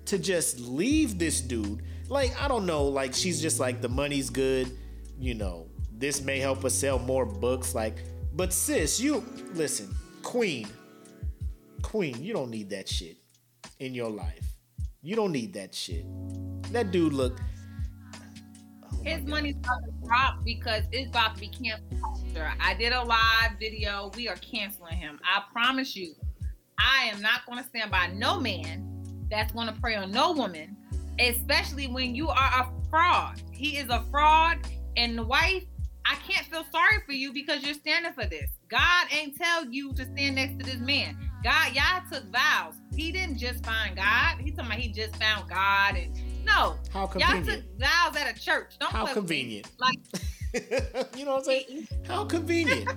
to just leave this dude. Like i don't know like she's just like the money's good you know this may help us sell more books like but sis you listen queen queen you don't need that shit in your life. You don't need that shit. That dude look His money's about to drop because it's about to be canceled. I did a live video. We are canceling him. I promise you. I am not going to stand by no man that's going to prey on no woman, especially when you are a fraud. He is a fraud, and the wife. I can't feel sorry for you because you're standing for this. God ain't tell you to stand next to this man. God, y'all took vows. He didn't just find God. He talking about he just found God and no. How Y'all convenient. took vows at a church. Don't How play with me. convenient. Like you know what I'm saying? How convenient.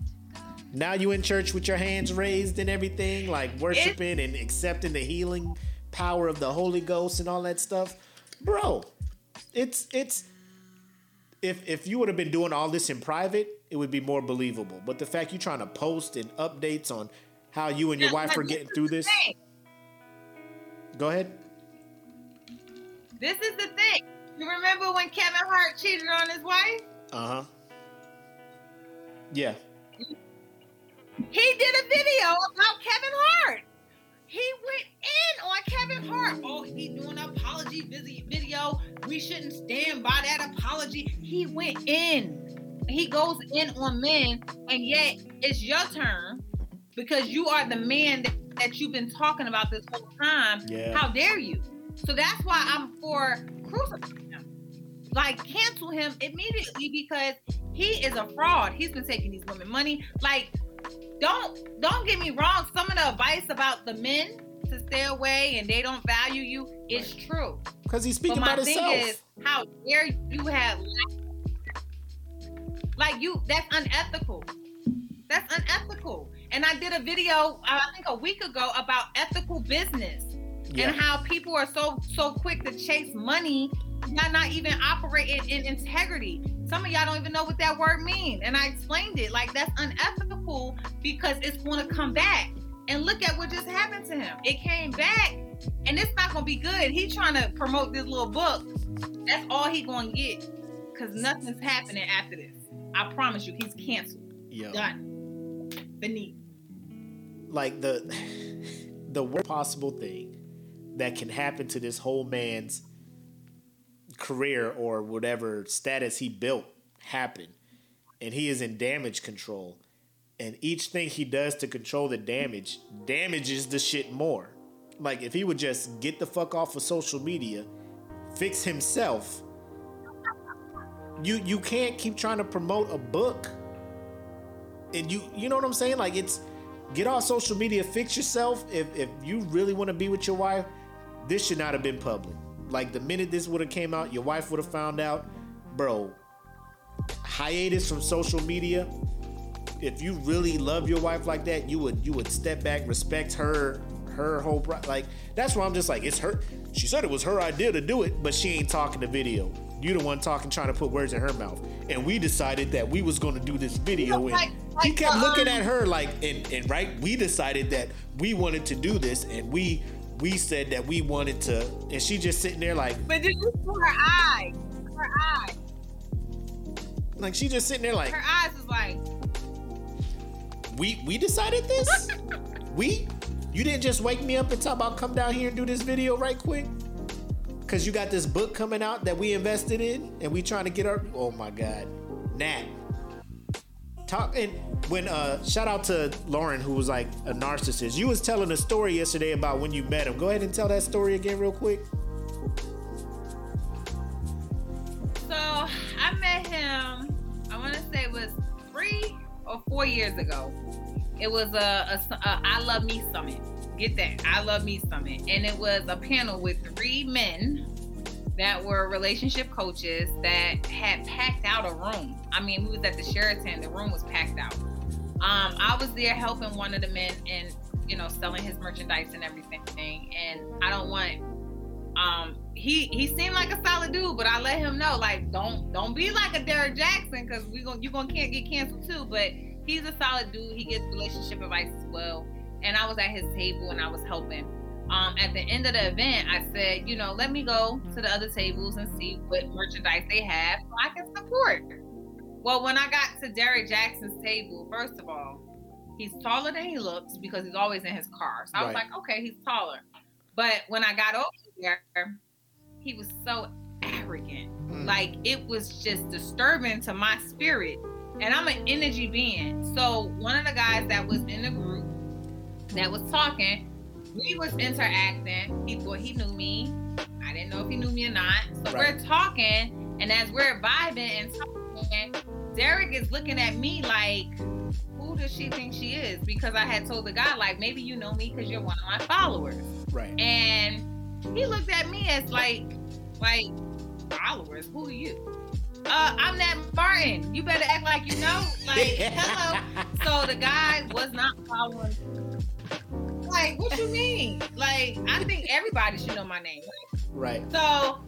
now you in church with your hands raised and everything, like worshiping and accepting the healing power of the Holy Ghost and all that stuff. Bro, it's it's if if you would have been doing all this in private, it would be more believable. But the fact you're trying to post and updates on how you and your wife are getting through this. Go ahead. This is the thing. You remember when Kevin Hart cheated on his wife? Uh-huh. Yeah. He did a video about Kevin Hart. He went in on Kevin Hart. Oh, he doing an apology video. We shouldn't stand by that apology. He went in. he goes in on men, and yet it's your turn because you are the man that, that you've been talking about this whole time. Yeah. How dare you? So that's why I'm for crucifying him. Like cancel him immediately because he is a fraud. He's been taking these women money. Like, don't don't get me wrong. Some of the advice about the men to stay away and they don't value you is true. Because he's speaking But my about thing himself. is, how dare you have like you? That's unethical. That's unethical. And I did a video, I think a week ago, about ethical business yeah. and how people are so so quick to chase money, not not even operating in integrity. Some of y'all don't even know what that word means, and I explained it. Like that's unethical because it's going to come back. And look at what just happened to him. It came back, and it's not going to be good. He's trying to promote this little book. That's all he going to get, because nothing's happening after this. I promise you, he's canceled. Yo. Done. Beneath. like the the worst possible thing that can happen to this whole man's career or whatever status he built happen. and he is in damage control and each thing he does to control the damage damages the shit more like if he would just get the fuck off of social media fix himself you you can't keep trying to promote a book and you you know what i'm saying like it's get off social media, fix yourself. If if you really want to be with your wife, this should not have been public. Like the minute this would have came out, your wife would have found out, bro. Hiatus from social media. If you really love your wife like that, you would you would step back, respect her her whole pro- like. That's why I'm just like it's her. She said it was her idea to do it, but she ain't talking the video. You the one talking, trying to put words in her mouth. And we decided that we was gonna do this video, and like- he kept the, looking um, at her like, and and right, we decided that we wanted to do this, and we we said that we wanted to, and she just sitting there like, But did you see her eyes? Her eyes. like she just sitting there like, Her eyes was like, we we decided this, we, you didn't just wake me up and talk about come down here and do this video right quick. Cause you got this book coming out that we invested in, and we trying to get our. Oh my God, Nat. And when uh shout out to Lauren who was like a narcissist. You was telling a story yesterday about when you met him. Go ahead and tell that story again real quick. so I met him, I want to say it was three or four years ago. It was a, a, a I Love Me Summit. Get that. I Love Me Summit. And it was a panel with three men that were relationship coaches that had packed out a room. I mean, we was at the Sheraton, the room was packed out. Um, I was there helping one of the men and you know selling his merchandise and everything. And I don't want um he he seemed like a solid dude, but I let him know like don't don't be like a Derrick Jaxn because we gonna you gonna can't get canceled too. But he's a solid dude. He gets relationship advice as well. And I was at his table and I was helping. Um, at the end of the event, I said, you know, let me go to the other tables and see what merchandise they have so I can support. Well, when I got to Derrick Jaxn's table, first of all, he's taller than he looks because he's always in his car. So I was Right. like, okay, he's taller. But when I got over there, he was so arrogant. Mm. Like it was just disturbing to my spirit. And I'm an energy being. So one of the guys that was in the group that was talking, we was interacting. He thought he knew me. I didn't know if he knew me or not. So Right. we're talking, and as we're vibing and talking, Derrick is looking at me like, who does she think she is? Because I had told the guy, like, maybe you know me because you're one of my followers. Right. And he looked at me as like, like, followers, who are you? Uh, I'm Nat Martin. You better act like you know. Like, hello. So the guy was not following. Like, what you mean? Like, I think everybody should know my name. Right. So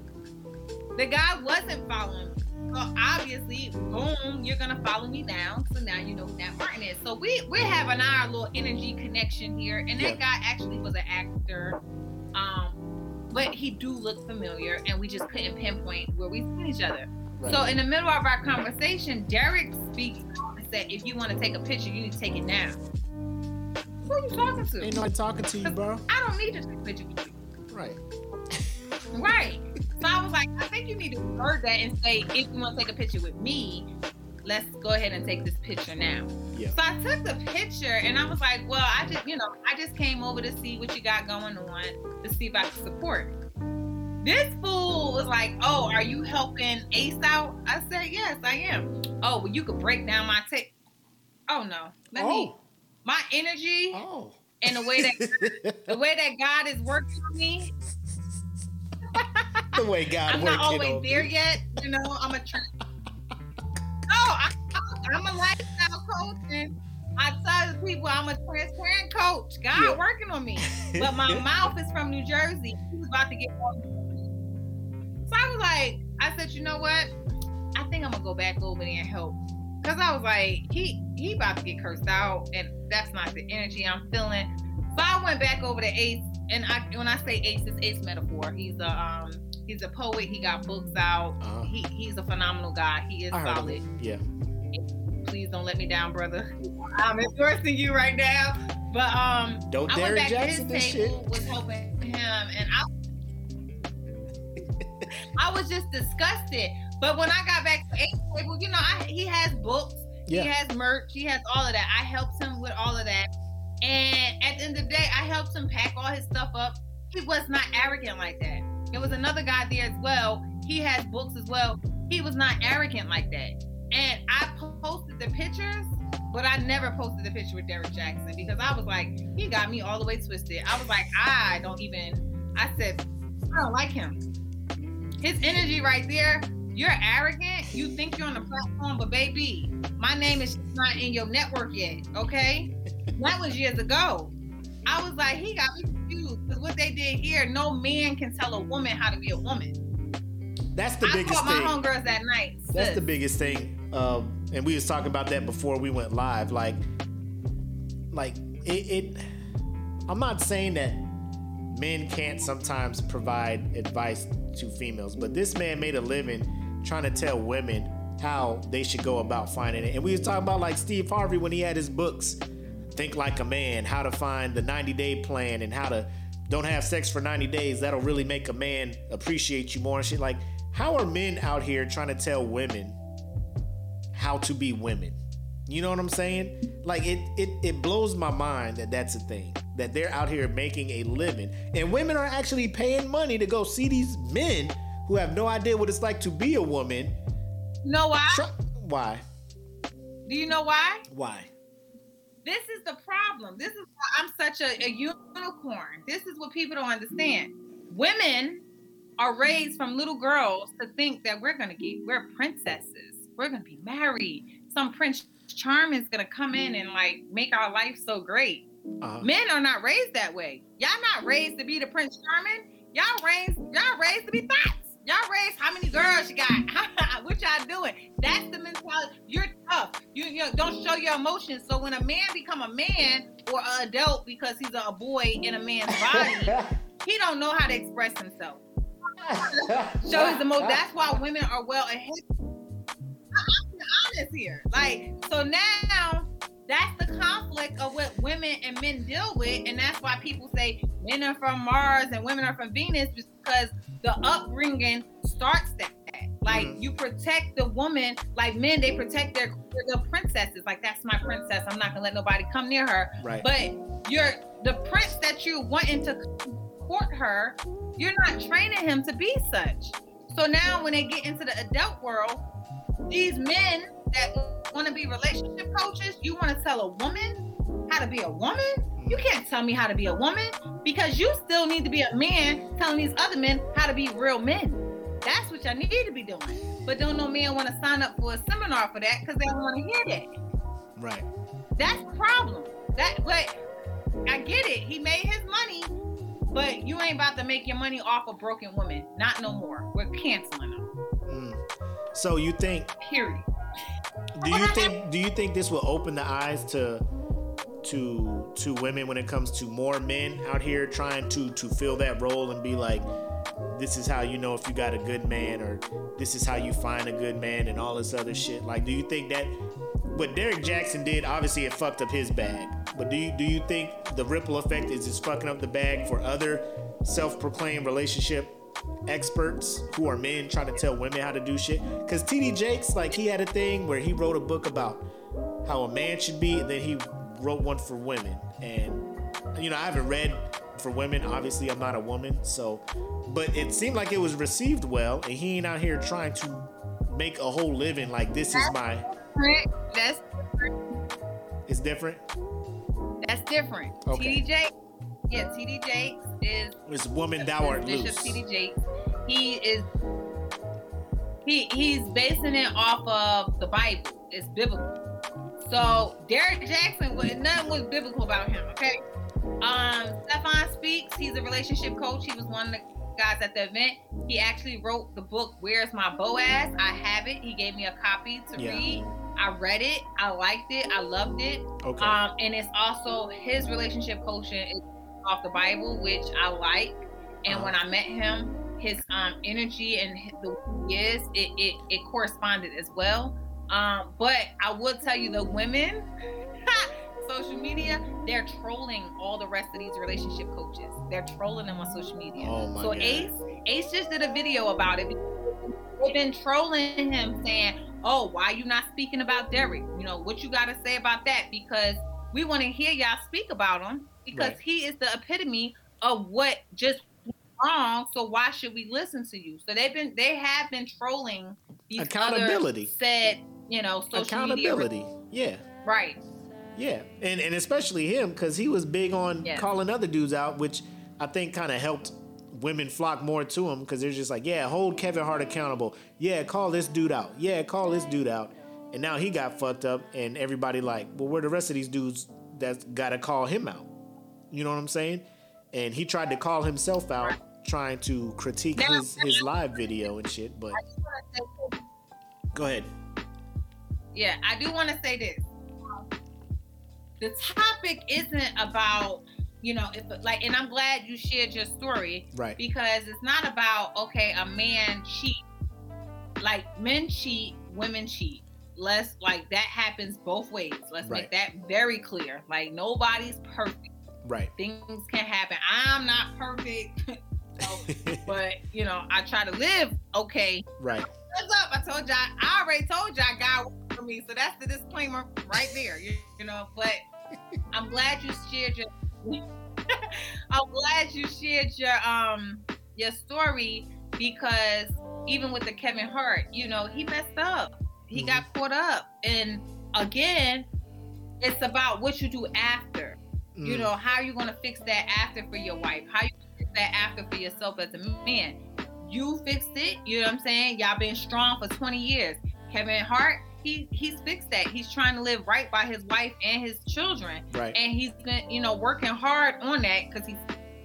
the guy wasn't following. me. So obviously, boom, you're gonna follow me now. So now you know who Nat Martin is. So we we're having our little energy connection here. And that guy actually was an actor. Um, but he do look familiar, and we just couldn't pinpoint where we seen each other. Right. So in the middle of our conversation, Derrick speaks and said, "If you want to take a picture, you need to take it now." Who are you talking to? Ain't nobody talking to you, bro. I don't need to take a picture with you. Right. Right. So I was like, I think you need to word that and say, if you want to take a picture with me, let's go ahead and take this picture now. Yeah. So I took the picture and I was like, well, I just, you know, I just came over to see what you got going on to see if I could support. This fool was like, oh, are you helping Ace out? I said, yes, I am. Oh, well, you could break down my tape. Oh no, let me. Oh. My energy Oh. and the way that the way that God is working on me. the way God I'm not always there me. yet. You know, I'm a. Tra- oh, I, I'm a lifestyle coach, and I tell the people I'm a transparent coach. God Yeah. working on me, but my mouth is from New Jersey. He was about to get on. So I was like, I said, you know what? I think I'm gonna go back over there and help. Cause I was like, he he about to get cursed out, and that's not the energy I'm feeling. So I went back over to Ace, and I when I say Ace, it's Ace metaphor. He's a um he's a poet. He got books out. Uh-huh. He he's a phenomenal guy. He is solid. Yeah. Please don't let me down, brother. I'm endorsing you right now. But um, Don't I went back Jaxn to this his shit. table, was helping him, and I I was just disgusted. But when I got back to Ace table, you know, I, he has books, Yeah. he has merch, he has all of that. I helped him with all of that. And at the end of the day, I helped him pack all his stuff up. He was not arrogant like that. There was another guy there as well. He has books as well. He was not arrogant like that. And I posted the pictures, but I never posted the picture with Derrick Jaxn because I was like, he got me all the way twisted. I was like, I don't even, I said, I don't like him. His energy right there, you're arrogant. You think you're on the platform, but baby, my name is not in your network yet, okay? That was years ago. I was like, he got me confused because what they did here, no man can tell a woman how to be a woman. That's the I biggest thing. I caught my homegirls that night. That's the biggest thing. Um, and we was talking about that before we went live. Like, like it, it. I'm not saying that men can't sometimes provide advice to females, but this man made a living trying to tell women how they should go about finding it. And we was talking about like Steve Harvey when he had his books, Think Like a Man, how to find the 90 day plan, and how to don't have sex for 90 days. That'll really make a man appreciate you more and shit. Like, how are men out here trying to tell women how to be women? You know what I'm saying? Like it, it, it blows my mind that that's a thing. That they're out here making a living, and women are actually paying money to go see these men who have no idea what it's like to be a woman. You know why? Try- why? Do you know why? Why? This is the problem. This is why I'm such a, a unicorn. This is what people don't understand. Women are raised from little girls to think that we're gonna get we're princesses. We're gonna be married. Some prince charming is gonna come in and like make our life so great. Uh, Men are not raised that way. Y'all not raised to be the prince charming. Y'all raised y'all raised to be thoughts. Y'all raised how many girls you got? what y'all doing? That's the mentality. You're tough. You, you don't show your emotions. So when a man become a man or an adult because he's a boy in a man's body, he don't know how to express himself. Show his emotion. That's why women are well ahead. I'm being honest here. Like so now. That's the conflict of what women and men deal with, and that's why people say men are from Mars and women are from Venus because the upbringing starts that. Like Mhm. you protect the woman, like men, they protect their their princesses. Like that's my princess. I'm not gonna let nobody come near her. right. But you're the prince that you're wanting to court her. You're not training him to be such. So now when they get into the adult world, these men that want to be relationship coaches, you want to tell a woman how to be a woman? You can't tell me how to be a woman because you still need to be a man telling these other men how to be real men. That's what y'all need to be doing. But don't no man want to sign up for a seminar for that because they don't want to hear that. right. That's the problem. That but I get it. He made his money, but you ain't about to make your money off a broken woman. Not no more. We're canceling them. Mm. So you think Period. Do you think do you think this will open the eyes to to to women when it comes to more men out here trying to to fill that role and be like this is how you know if you got a good man or this is how you find a good man and all this other shit? Like do you think that what Derrick Jaxn did obviously it fucked up his bag but do you do you think the ripple effect is just fucking up the bag for other self-proclaimed relationship experts who are men trying to tell women how to do shit. Cause TD Jakes, like he had a thing where he wrote a book about how a man should be, and then he wrote one for women. And you know, I haven't read for women. Obviously, I'm not a woman, so but it seemed like it was received well, and he ain't out here trying to make a whole living like this is my. That's different. It's different. That's different. Okay. TD Jakes, yeah, TD Jakes is It's woman thou art Bishop loose. TD Jakes. He is he he's basing it off of the Bible. It's biblical. So Derrick Jaxn nothing was biblical about him, okay? Um Stephan Speaks, he's a relationship coach. He was one of the guys at the event. He actually wrote the book Where's My Boaz? I have it. He gave me a copy to Yeah. read. I read it. I liked it. I loved it. Okay. Um, and it's also his relationship coaching is off the Bible, which I like. And Uh-huh. when I met him, his um energy and the way he is, it, it it corresponded as well. Um, but I will tell you, the women, social media, they're trolling all the rest of these relationship coaches. They're trolling them on social media. Oh my so God. Ace, Ace just did a video about it. They've been trolling him saying, "Oh, why you not speaking about Derrick? You know what you got to say about that? Because we want to hear y'all speak about him because Right. he is the epitome of what just wrong. So why should we listen to you? So they've been they have been trolling these Accountability. said you know social Accountability. media Yeah. right. Yeah, and and especially him because he was big on Yes. calling other dudes out, which I think kind of helped women flock more to him because they're just like, yeah, hold Kevin Hart accountable. Yeah, call this dude out. Yeah, call this dude out. And now he got fucked up, and everybody like, well, where the rest of these dudes that's got to call him out? You know what I'm saying? And he tried to call himself out, trying to critique Now- his his live video and shit. But I just wanna say- go ahead. Yeah, I do want to say this. The topic isn't about, you know, if like, and I'm glad you shared your story Right. because it's not about okay, a man cheat. Like men cheat, women cheat. Let's like that happens both ways. Let's Right. make that very clear. Like nobody's perfect. Right. Things can happen. I'm not perfect, so, but you know, I try to live okay right. What's up? I told y'all. I already told y'all God worked for me, so that's the disclaimer right there. You, you know, but I'm glad you shared your. I'm glad you shared your um your story because even with the Kevin Hart, you know, he messed up. He Mhm. got caught up, and again, it's about what you do after. You Mm. know, how you gonna fix that after for your wife? How you fix that after for yourself as a man? You fixed it. You know what I'm saying? Y'all been strong for 20 years. Kevin Hart, he he's fixed that. He's trying to live right by his wife and his children, Right. and he's been you know working hard on that because he's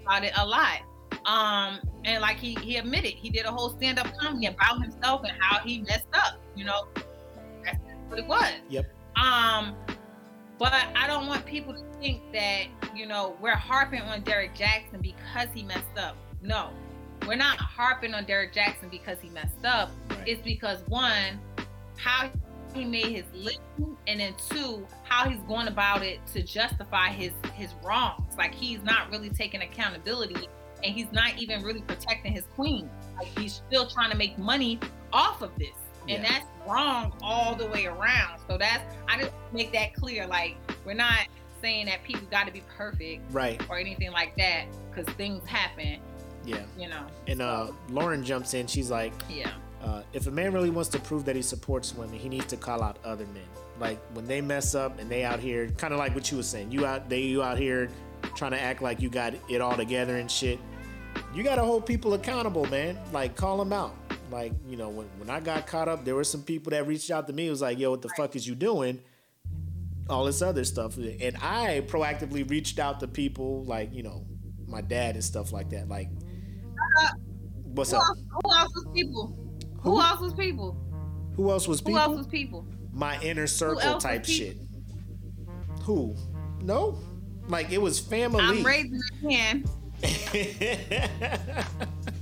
about it a lot. Um, and like he he admitted, he did a whole stand up comedy about himself and how he messed up. You know, that's what it was. Yep. Um, but I don't want people to think that, you know, we're harping on Derrick Jaxn because he messed up. No, we're not harping on Derrick Jaxn because he messed up. Right. It's because one, how he made his living, and then two, how he's going about it to justify his his wrongs. Like he's not really taking accountability, and he's not even really protecting his queen. Like he's still trying to make money off of this, and Yeah. that's wrong all the way around. So that's I just make that clear. Like we're not saying that people got to be perfect Right. or anything like that because things happen. Yeah. You know. And uh, Lauren jumps in. She's like, Yeah. uh, if a man really wants to prove that he supports women, he needs to call out other men. Like when they mess up and they out here, kind of like what you were saying. You out, they you out here trying to act like you got it all together and shit. You got to hold people accountable, man. Like call them out. Like you know, when when I got caught up, there were some people that reached out to me. It was like, yo, what the fuck is you doing? All this other stuff, and I proactively reached out to people like you know my dad and stuff like that. Like, what's Who up? else, who else was people? Who, Who? else was people? Who else was people? Who else was people? my inner circle type shit. Who? No. Like it was family. I'm raising my hand.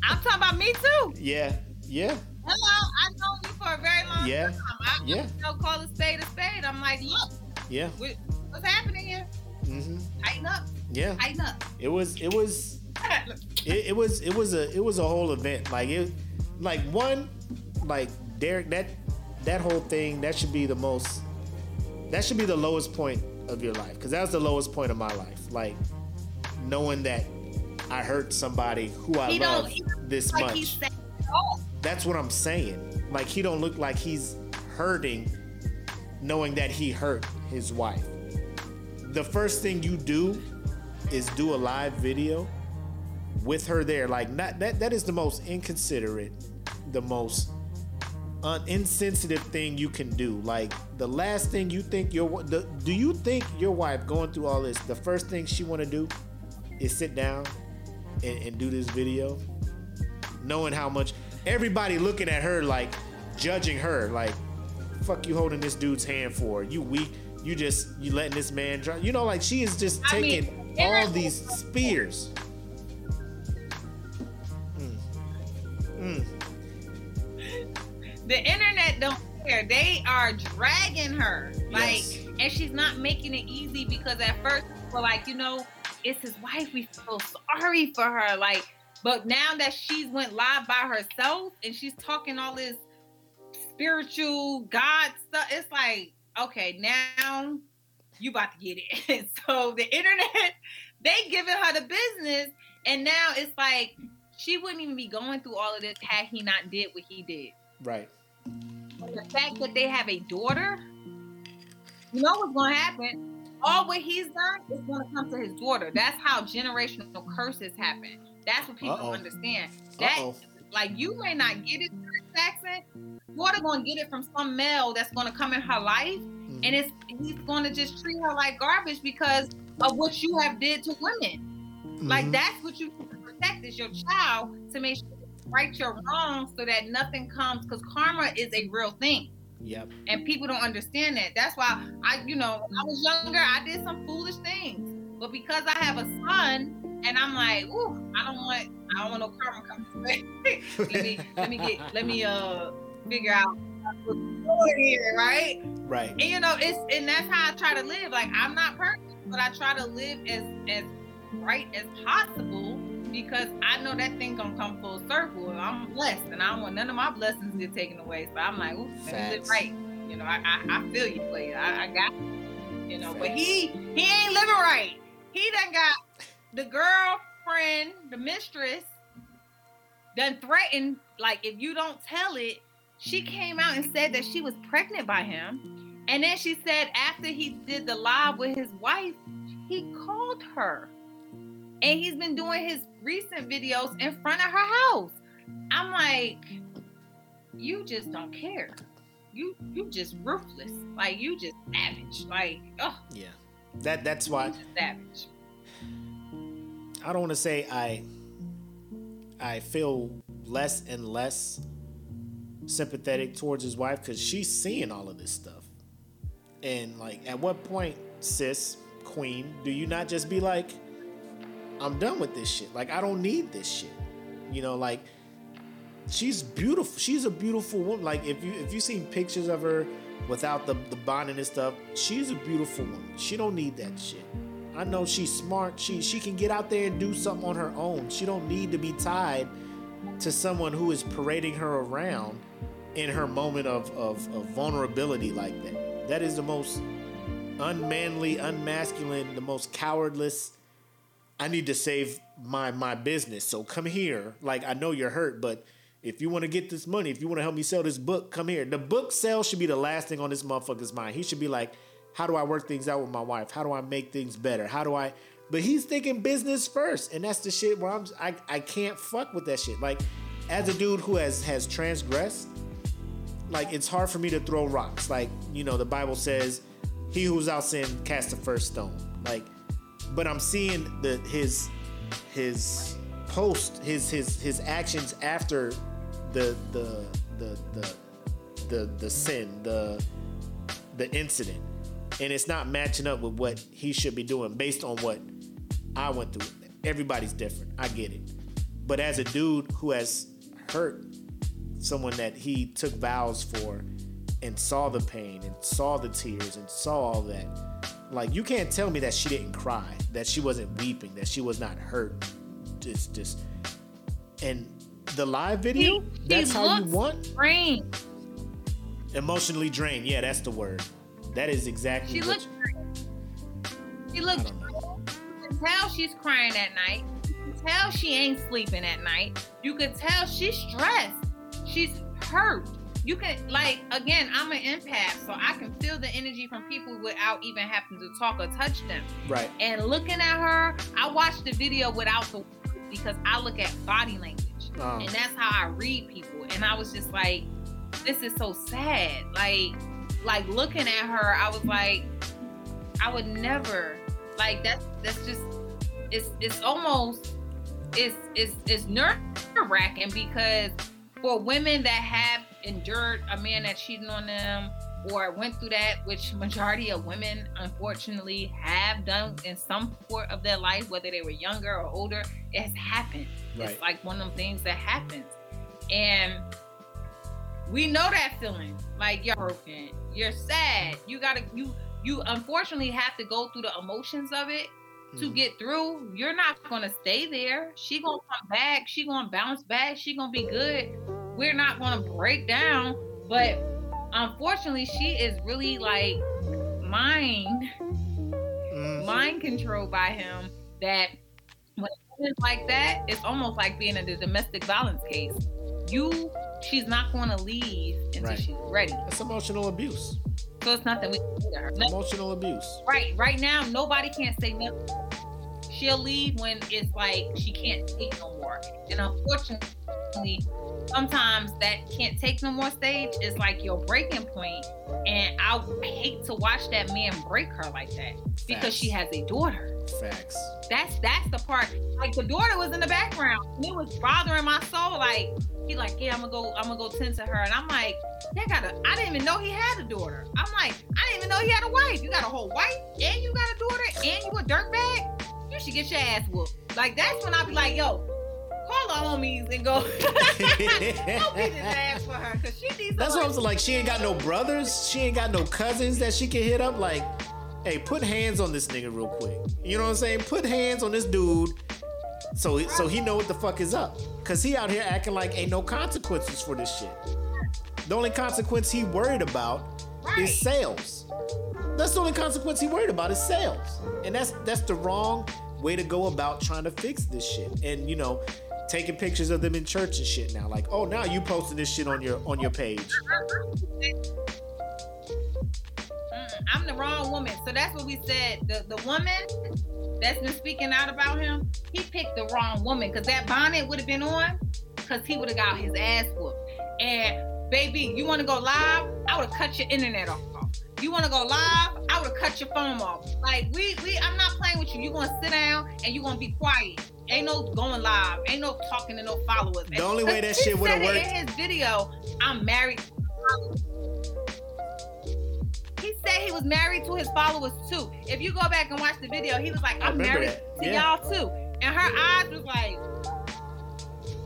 I'm talking about me too. yeah. Yeah. Hello, I've known you for a very long Yeah. time. I, Yeah. You know, call a spade a spade. I'm like, look, Yeah. what, what's happening here? hmm Tighten up, Yeah. tighten up. It was. It was. it, it was it was a it was a whole event. Like it, like one, like Derrick that that whole thing that should be the most that should be the lowest point of your life because that was the lowest point of my life. Like knowing that I hurt somebody who I He love this like much. That's what I'm saying. Like he don't look like he's hurting knowing that he hurt his wife. The first thing you do is do a live video with her there. Like not that that is the most inconsiderate, the most un- insensitive thing you can do. Like the last thing you think your the, do you think your wife going through all this, the first thing she want to do is sit down and, and do this video? knowing how much everybody looking at her like judging her like fuck you holding this dude's hand for you weak you just you letting this man drive you know like she is just I mean, taking all these spears mm. Mm. the internet don't care. They are dragging her. Like, Yes. and she's not making it easy because at first we're like, you know, it's his wife. We feel sorry for her. Like, but now that she's went live by herself and she's talking all this spiritual God stuff, it's like, okay, now you about to get it. so the internet, they giving her the business, and now it's like she wouldn't even be going through all of this had he not did what he did right the fact that they have a daughter, you know what's going to happen. All what he's done is going to come to his daughter. That's how generational curses happen. That's what people Uh-oh. understand. That Uh-oh. like you may not get it, Daughter going to get it from some male that's going to come in her life, Mhm. and it's he's going to just treat her like garbage because of what you have did to women. Like Mhm. that's what you protect is your child to make sure you right your wrongs so that nothing comes because karma is a real thing yep and people don't understand that. That's why I, you know, when I was younger, I did some foolish things. But because I have a son, and I'm like, ooh, I don't want, I don't want no karma coming to me. let me, let me get, let me uh figure out what's going here, right? right And you know, it's and that's how I try to live. Like I'm not perfect, but I try to live as as right as possible because I know that thing gonna come full circle. I'm blessed, and I don't want none of my blessings to get taken away. So I'm like, ooh, live right. You know, I I, I feel you, player. I, I got, you, you know, but he he ain't living right. He done got the girlfriend, the mistress, done threatened. Like if you don't tell it, she came out and said that she was pregnant by him. And then she said after he did the live with his wife, he called her. And he's been doing his recent videos in front of her house. I'm like, you just don't care. You you just ruthless. Like you just savage. Like, oh, yeah that that's why savage. I don't want to say I I feel less and less sympathetic towards his wife because she's seeing all of this stuff. And like, at what point, sis, queen, do you not just be like, I'm done with this shit? Like, I don't need this shit. You know, like she's beautiful. She's a beautiful woman. Like if you if you seen pictures of her without the the bonding and stuff, she's a beautiful woman. She don't need that shit. I know she's smart. She she can get out there and do something on her own. She don't need to be tied to someone who is parading her around in her moment of, of, of vulnerability like that. That is the most unmanly, unmasculine, the most cowardless. I need to save my my business. So come here. Like I know you're hurt, but if you want to get this money, if you want to help me sell this book, come here. The book sale should be the last thing on this motherfucker's mind. He should be like, how do I work things out with my wife? How do I make things better? How do I but he's thinking business first. And that's the shit where I'm I, I can't fuck with that shit. Like as a dude who has has transgressed, like it's hard for me to throw rocks. Like, you know, the Bible says, he who's out sin cast the first stone. Like, but I'm seeing the his his post, his his his actions after the the the the the, the sin, the the incident. And it's not matching up with what he should be doing based on what I went through. Everybody's different. I get it. But as a dude who has hurt someone that he took vows for and saw the pain and saw the tears and saw all that. Like you can't tell me that she didn't cry, that she wasn't weeping, that she was not hurt. it's just and the live video. He- he that's how you want Drained. emotionally drained. Yeah, that's the word. That is exactly. She what looks. She looks. I don't know. You can tell she's crying at night. You can tell she ain't sleeping at night. You can tell she's stressed. She's hurt. You can like again. I'm an empath, so I can feel the energy from people without even having to talk or touch them. right. And looking at her, I watched the video without the because I look at body language. Um, and that's how I read people. And I was just like, this is so sad. Like, like looking at her, I was like, I would never like that's that's just it's it's almost it's it's it's nerve wracking because for women that have endured a man that cheating on them or went through that, which majority of women unfortunately have done in some part of their life, whether they were younger or older, it has happened. Right. It's like one of them things that happens. And we know that feeling. Like you're broken, you're sad. You gotta you you unfortunately have to go through the emotions of it to mhm. get through. You're not gonna stay there. She gonna come back. She gonna bounce back. She gonna be good. We're not gonna break down. But unfortunately, she is really like mind Mhm. mind controlled by him. That when it's like that, it's almost like being in a domestic violence case. You, she's not going to leave until Right. she's ready. That's emotional abuse. So it's nothing we can do to her. No- Emotional abuse. Right, right now, nobody can't say nothing. She'll leave when it's like she can't take no more. And unfortunately, sometimes that can't take no more stage is like your breaking point. And I hate to watch that man break her like that because she has a daughter. Facts. That's that's the part. Like the daughter was in the background. And it was bothering my soul. Like he like, yeah, I'm gonna go, I'm gonna go tend to her. And I'm like, that got a I didn't even know he had a daughter. I'm like, I didn't even know he had a wife. You got a whole wife and you got a daughter and you a dirtbag. You should get your ass whooped. Like that's when I be like, yo, call the homies and go. go beat his ass for her because she needs. That's what I'm saying. Like, she ain't got no brothers. She ain't got no cousins that she can hit up. Like, hey, put hands on this nigga real quick. You know what I'm saying? Put hands on this dude, so so he know what the fuck is up. Cause he out here acting like ain't no consequences for this shit. The only consequence he worried about Right. is sales. That's the only consequence he worried about is sales, and that's that's the wrong way to go about trying to fix this shit. And you know, taking pictures of them in church and shit now. Like, oh, now you posting this shit on your on your page. I'm the wrong woman. So that's what we said. The the woman that's been speaking out about him, he picked the wrong woman because that bonnet would have been on because he would have got his ass whooped. And baby, you want to go live? I would have cut your internet off. You want to go live? I would have cut your phone off. Like we we I'm not playing with you. You gonna sit down and you gonna be quiet. Ain't no going live. Ain't no talking to no followers. The only way that shit said it worked- in his video. I'm married. He said he was married to his followers too. If you go back and watch the video, he was like, I'm married that. to Yeah. y'all too. And her eyes was like,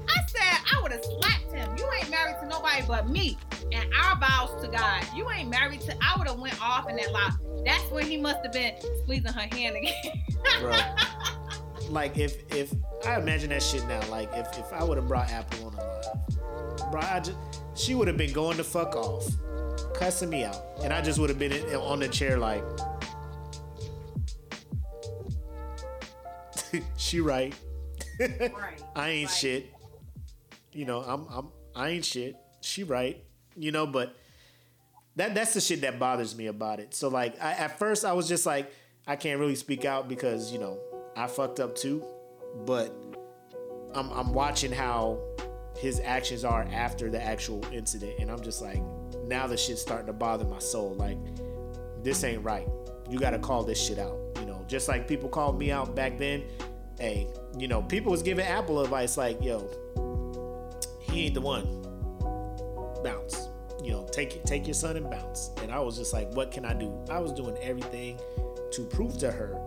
I said, I would have slapped him. You ain't married to nobody but me. And our vows to God. You ain't married to, I would have went off in that lie. That's when he must have been squeezing her hand again. bro. like if if I imagine that shit now, like if if I would have brought Apple on a live, bro, I just she would have been going the fuck off, cussing me out, and I just would have been in, on the chair like, she right, right. I ain't Like, shit, you know, I'm I'm I ain't shit, she right, you know, but that that's the shit that bothers me about it. So like I, at first I was just like I can't really speak out because you know I fucked up too, but I'm I'm watching how his actions are after the actual incident, and I'm just like now the shit's starting to bother my soul. Like this ain't right. You got to call this shit out. You know, just like people called me out back then. Hey, you know, people was giving Apple advice like, yo, he ain't the one. Bounce. You know, take take your son and bounce. And I was just like, what can I do? I was doing everything to prove to her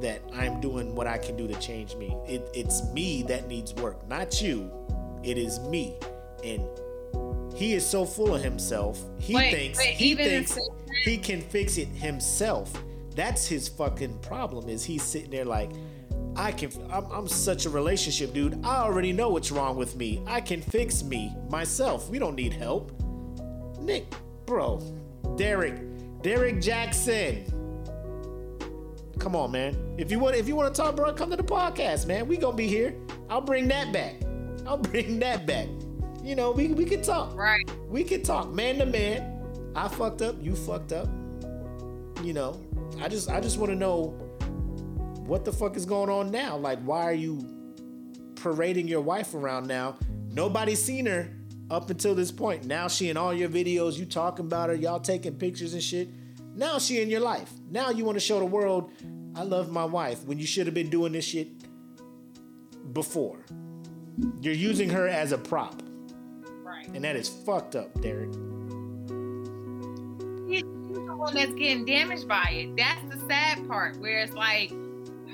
that I'm doing what I can do to change me. It, it's me that needs work, not you. It is me. And he is so full of himself. He Wait, thinks wait, he thinks he can fix it himself. That's his fucking problem. Is he's sitting there like, I can. I'm, I'm such a relationship dude. I already know what's wrong with me. I can fix me myself. We don't need help. Nick, bro, Derrick, Derrick Jaxn. Come on, man. If you want, if you want to talk, bro, come to the podcast, man. We gonna be here. I'll bring that back. I'll bring that back. You know, we we can talk. Right. We can talk, man to man. I fucked up. You fucked up. You know, I just I just want to know what the fuck is going on now. Like, why are you parading your wife around now? Nobody's seen her up until this point. Now she in all your videos. You talking about her. Y'all taking pictures and shit. Now she in your life. Now you want to show the world I love my wife when you should have been doing this shit before. You're using her as a prop. Right. And that is fucked up, Derrick. He's the one that's getting damaged by it. That's the sad part, where it's like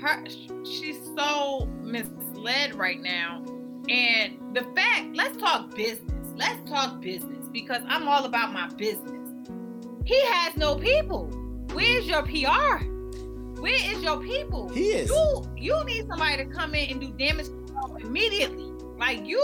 her she's so misled right now. And the fact, let's talk business. Let's talk business because I'm all about my business. He has no people. Where's your PR? Where is your people? He is. You you need somebody to come in and do damage control immediately. Like you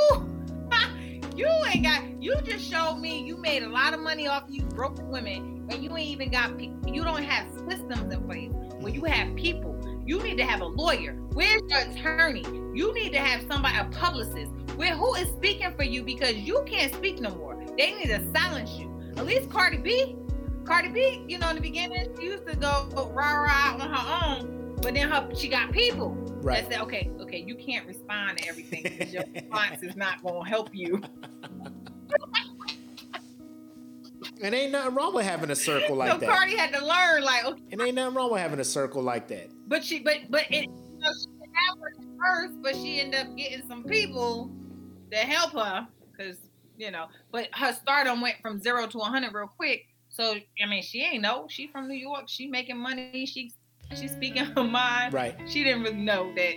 you ain't got you just showed me you made a lot of money off you broke women and you ain't even got you don't have systems in place When you have people. You need to have a lawyer. Where's your attorney? You need to have somebody, a publicist. Where who is speaking for you because you can't speak no more. They need to silence you. At least Cardi B, Cardi B, you know, in the beginning, she used to go rah rah on her own, but then her she got people Right. that said, okay, okay, you can't respond to everything because your response is not going to help you. And ain't nothing wrong with having a circle like so that. Cardi had to learn, like, okay, And ain't nothing wrong with having a circle like that. but she, but but it, you know, she didn't have her first, but she ended up getting some people to help her because you know. But her stardom went from zero to hundred real quick. So I mean, she ain't know. She from New York. She making money. She she speaking her mind. Right. She didn't really know that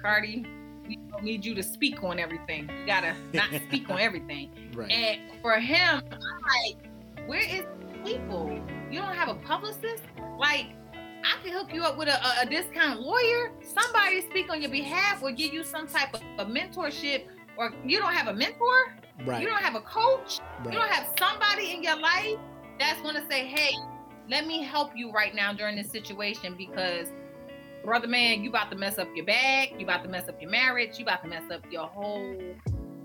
Cardi. We don't need you to speak on everything. You gotta not speak on everything. Right. And for him, I'm like, where is people? You don't have a publicist? Like, I can hook you up with a, a, a discount lawyer. Somebody speak on your behalf or give you some type of, of mentorship. Or you don't have a mentor? Right. You don't have a coach? right. You don't have somebody in your life that's gonna say, hey, let me help you right now during this situation because brother man, you about to mess up your bag, you about to mess up your marriage, you about to mess up your whole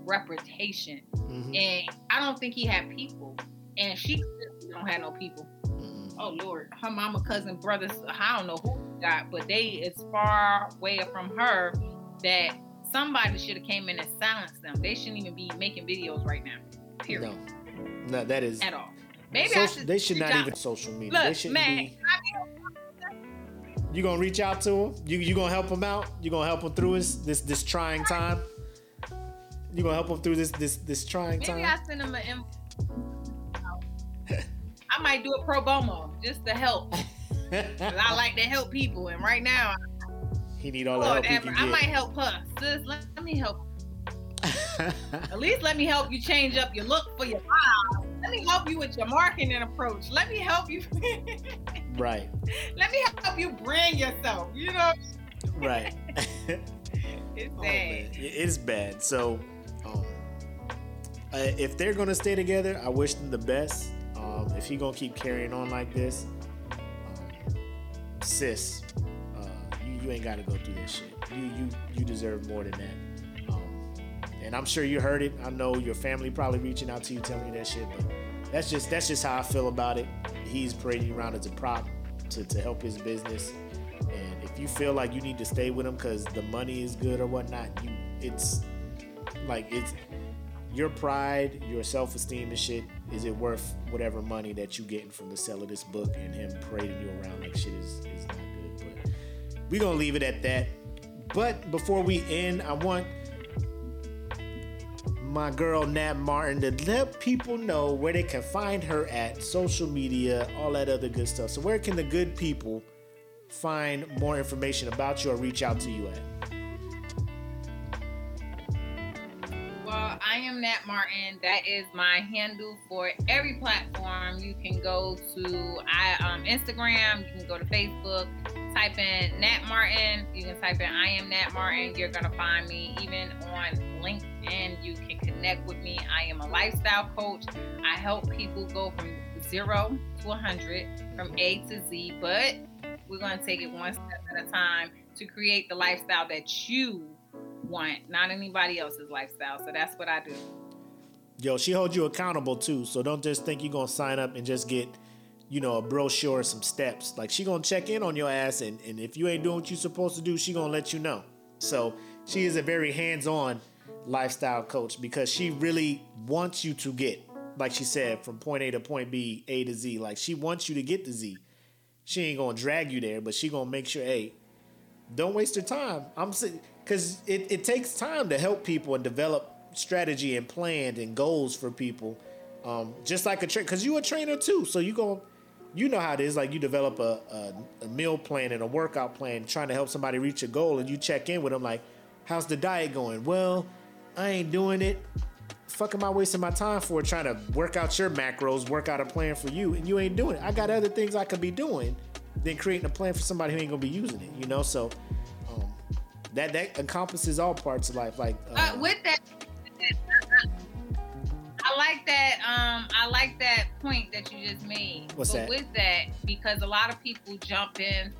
reputation. Mhm. And I don't think he had people. And she don't have no people. Mhm. Oh Lord, her mama, cousin, brothers, I don't know who she got, but they is far away from her that somebody should have came in and silenced them. They shouldn't even be making videos right now. Period. No. No, that is. At all. Maybe I should they should not out- even social media. Look, they shouldn't man. You gonna reach out to him? You you gonna help him out? You gonna help him through his this this trying time? You gonna help him through this this this trying Maybe time? Maybe I send him an inv- I might do a pro bono just to help. I like to help people, and right now, he need all the help he ever, can I might help her. Sis, let, let me help. At least let me help you change up your look for your lives. Let me help you with your marketing approach. Let me help you. right, let me help you brand yourself. You know, right. it's Oh, sad. It is bad. So, um, uh, if they're gonna stay together, I wish them the best. Um, if he gonna keep carrying on like this, um, sis, uh, you, you ain't gotta go through this shit. You you you deserve more than that. And I'm sure you heard it. I know your family probably reaching out to you telling you that shit, but that's just that's just how I feel about it. He's parading around as a prop to, to help his business. And if you feel like you need to stay with him because the money is good or whatnot, you it's like it's your pride, your self esteem and shit. Is it worth whatever money that you getting from the sale of this book and him parading you around like shit is is not good. But we're gonna leave it at that. But before we end, I want my girl Nat Martin to let people know where they can find her at social media, all that other good stuff. So where can the good people find more information about you or reach out to you at? Well, I am Nat Martin. That is my handle for every platform. You can go to I um, Instagram. You can go to Facebook. Type in Nat Martin. You can type in I am Nat Martin. You're gonna find me. Even on LinkedIn, you can connect with me. I am a lifestyle coach. I help people go from zero to 100, from A to Z. But we're gonna take it one step at a time to create the lifestyle that you want, not anybody else's lifestyle. So that's what I do. Yo, she holds you accountable too. So don't just think you're gonna sign up and just get, you know, a brochure, some steps. Like she gonna check in on your ass, and, and if you ain't doing what you're supposed to do, she gonna let you know. So she is a very hands-on lifestyle coach because she really wants you to get, like she said, from point A to point B, A to Z. Like she wants you to get to Z. She ain't gonna drag you there, but she gonna make sure, hey, don't waste your time. I'm saying because it, it takes time to help people and develop strategy and plan and goals for people. Um, just like a trainer, because you a trainer too, so you go, you know how it is. Like you develop a, a, a meal plan and a workout plan, trying to help somebody reach a goal, and you check in with them like, "How's the diet going?" Well, I ain't doing it. Fuck am I wasting my time for trying to work out your macros, work out a plan for you, and you ain't doing it. I got other things I could be doing than creating a plan for somebody who ain't gonna be using it. You know, so that that encompasses all parts of life. Like uh, uh, with that, I like that. Um, I like that point that you just made. What's but that? With that, because a lot of people jump in.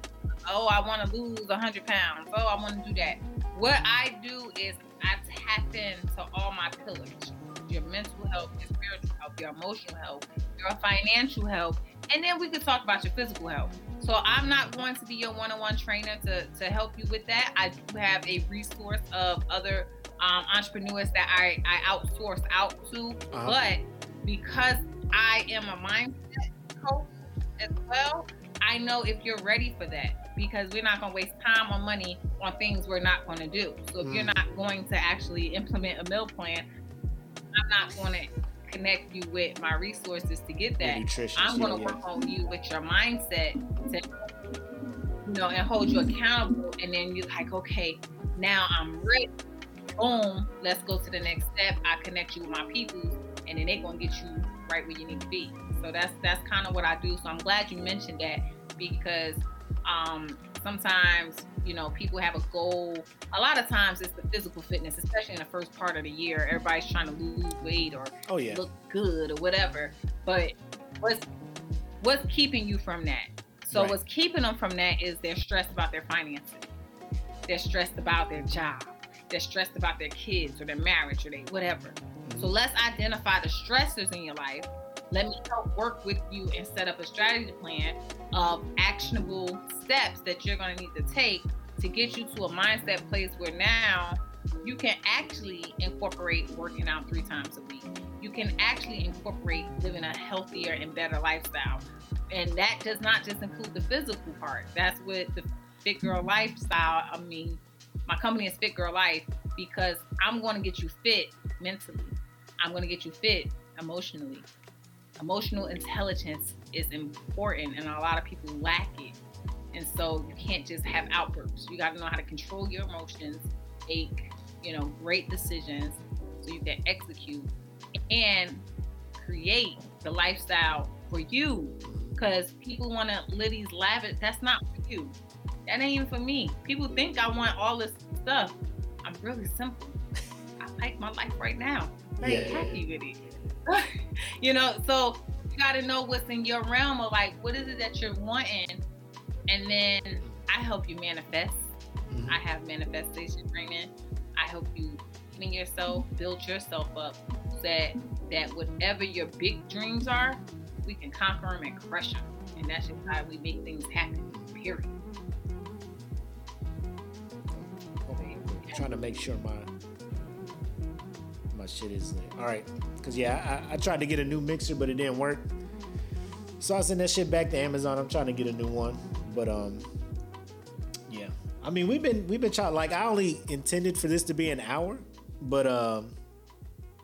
Oh, I want to lose hundred pounds. Oh, I want to do that. What I do is I tap into all my pillars: your mental health, your spiritual health, your emotional health, your financial health, and then we could talk about your physical health. So I'm not going to be your one-on-one trainer to, to help you with that. I do have a resource of other um, entrepreneurs that I, I outsource out to. Uh-huh. But because I am a mindset coach as well, I know if you're ready for that because we're not going to waste time or money on things we're not going to do. So if mm. you're not going to actually implement a meal plan, I'm not going to connect you with my resources to get that. I'm going to yeah, work yeah. on you with your mindset to, you know, and hold you accountable. And then you're like, okay, now I'm ready. Boom, let's go to the next step. I connect you with my people, and then they're gonna get you right where you need to be. So that's that's kind of what I do. So I'm glad you mentioned that because um, sometimes you know people have a goal a lot of times it's the physical fitness especially in the first part of the year everybody's trying to lose weight or oh, yeah. look good or whatever but what's what's keeping you from that so right. what's keeping them from that is they're stressed about their finances they're stressed about their job they're stressed about their kids or their marriage or they whatever mm-hmm. so let's identify the stressors in your life let me help work with you and set up a strategy plan of actionable steps that you're going to need to take to get you to a mindset place where now you can actually incorporate working out three times a week. You can actually incorporate living a healthier and better lifestyle. And that does not just include the physical part. That's what the Fit Girl lifestyle, I mean, my company is Fit Girl Life because I'm going to get you fit mentally. I'm going to get you fit emotionally emotional intelligence is important and a lot of people lack it. And so you can't just have outbursts. You got to know how to control your emotions make you know great decisions so you can execute and create the lifestyle for you. Because people want to live these lavish that's not for you. That ain't even for me. People think i want all this stuff. I'm really simple. I like my life right now. Very yeah. happy with it you know, so you got to know what's in your realm of like, what is it that you're wanting? And then I help you manifest. Mm-hmm. I have manifestation training. I help you in yourself, build yourself up so that, that whatever your big dreams are, we can conquer them and crush them. And that's just how we make things happen, period. I'm trying to make sure my shit is All right, cause yeah, I, I, tried to get a new mixer, but it didn't work. So I sent that shit back to Amazon. I'm trying to get a new one, but um, yeah. I mean, we've been we've been trying. Like I only intended for this to be an hour, but um,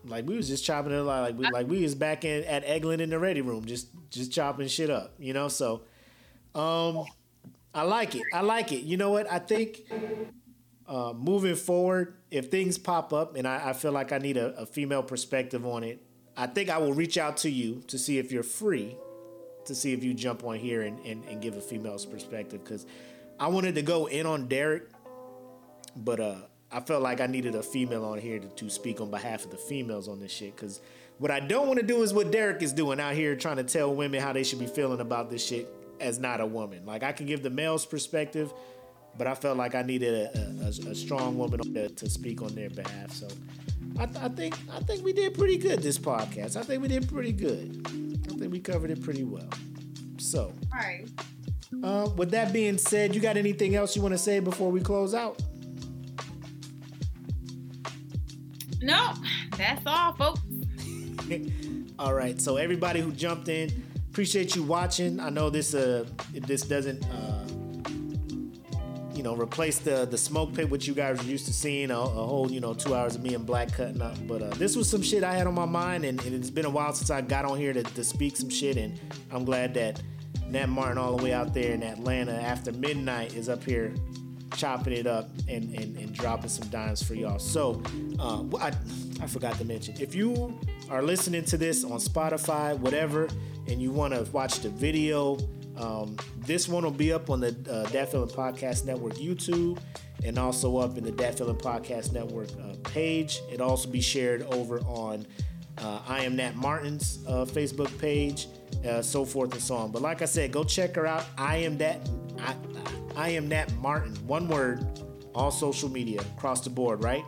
like we was just chopping it like we like we was back in at Eglin in the ready room, just just chopping shit up, you know. So, um, I like it. I like it. You know what? I think uh, moving forward, if things pop up and I, I feel like I need a, a, female perspective on it, I think I will reach out to you to see if you're free, to see if you jump on here and, and, and give a female's perspective. Because I wanted to go in on Derrick, but uh, I felt like I needed a female on here to, to speak on behalf of the females on this shit. Because what I don't want to do is what Derrick is doing out here trying to tell women how they should be feeling about this shit as not a woman. Like I can give the male's perspective but I felt like I needed a, a, a strong woman to, to, speak on their behalf. So I, I, think I think we did pretty good this podcast. I think we did pretty good. I think we covered it pretty well. So, all right. Uh, with that being said, you got anything else you want to say before we close out? No, that's all, folks. all right. So everybody who jumped in, appreciate you watching. I know this uh this doesn't uh know, replace the the smoke pit which you guys are used to seeing a, a whole you know two hours of me and Black cutting up. But uh, this was some shit I had on my mind, and, and, it's been a while since I got on here to, to speak some shit, and I'm glad that Nat Martin all the way out there in Atlanta after midnight is up here chopping it up and, and, and dropping some dimes for y'all. So uh, I, I forgot to mention if you are listening to this on Spotify, whatever, and you want to watch the video um, this one will be up on the uh, Dat Feeling Podcast Network YouTube and also up in the Dat Feeling Podcast Network uh, page. It'll also be shared over on uh, I Am Nat Martin's uh, Facebook page, uh, so forth and so on. But like I said, go check her out. I am that. I, I am Nat Martin. One word. All social media across the board, right?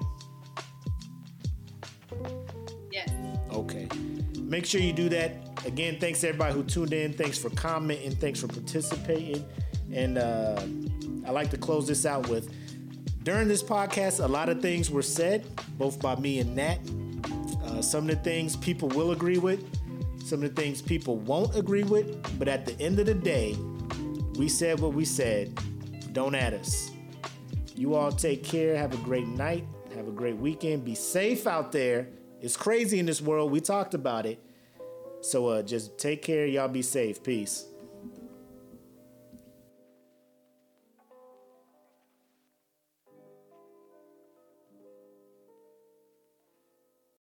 Yes. Okay. Make sure you do that Again, thanks to everybody who tuned in. Thanks for commenting. Thanks for participating. And uh, I like to close this out with during this podcast, a lot of things were said, both by me and Nat. Uh, some of the things people will agree with, some of the things people won't agree with. But at the end of the day, we said what we said. Don't add us. You all take care. Have a great night. Have a great weekend. Be safe out there. It's crazy in this world. We talked about it. So uh, just take care. Y'all be safe. Peace.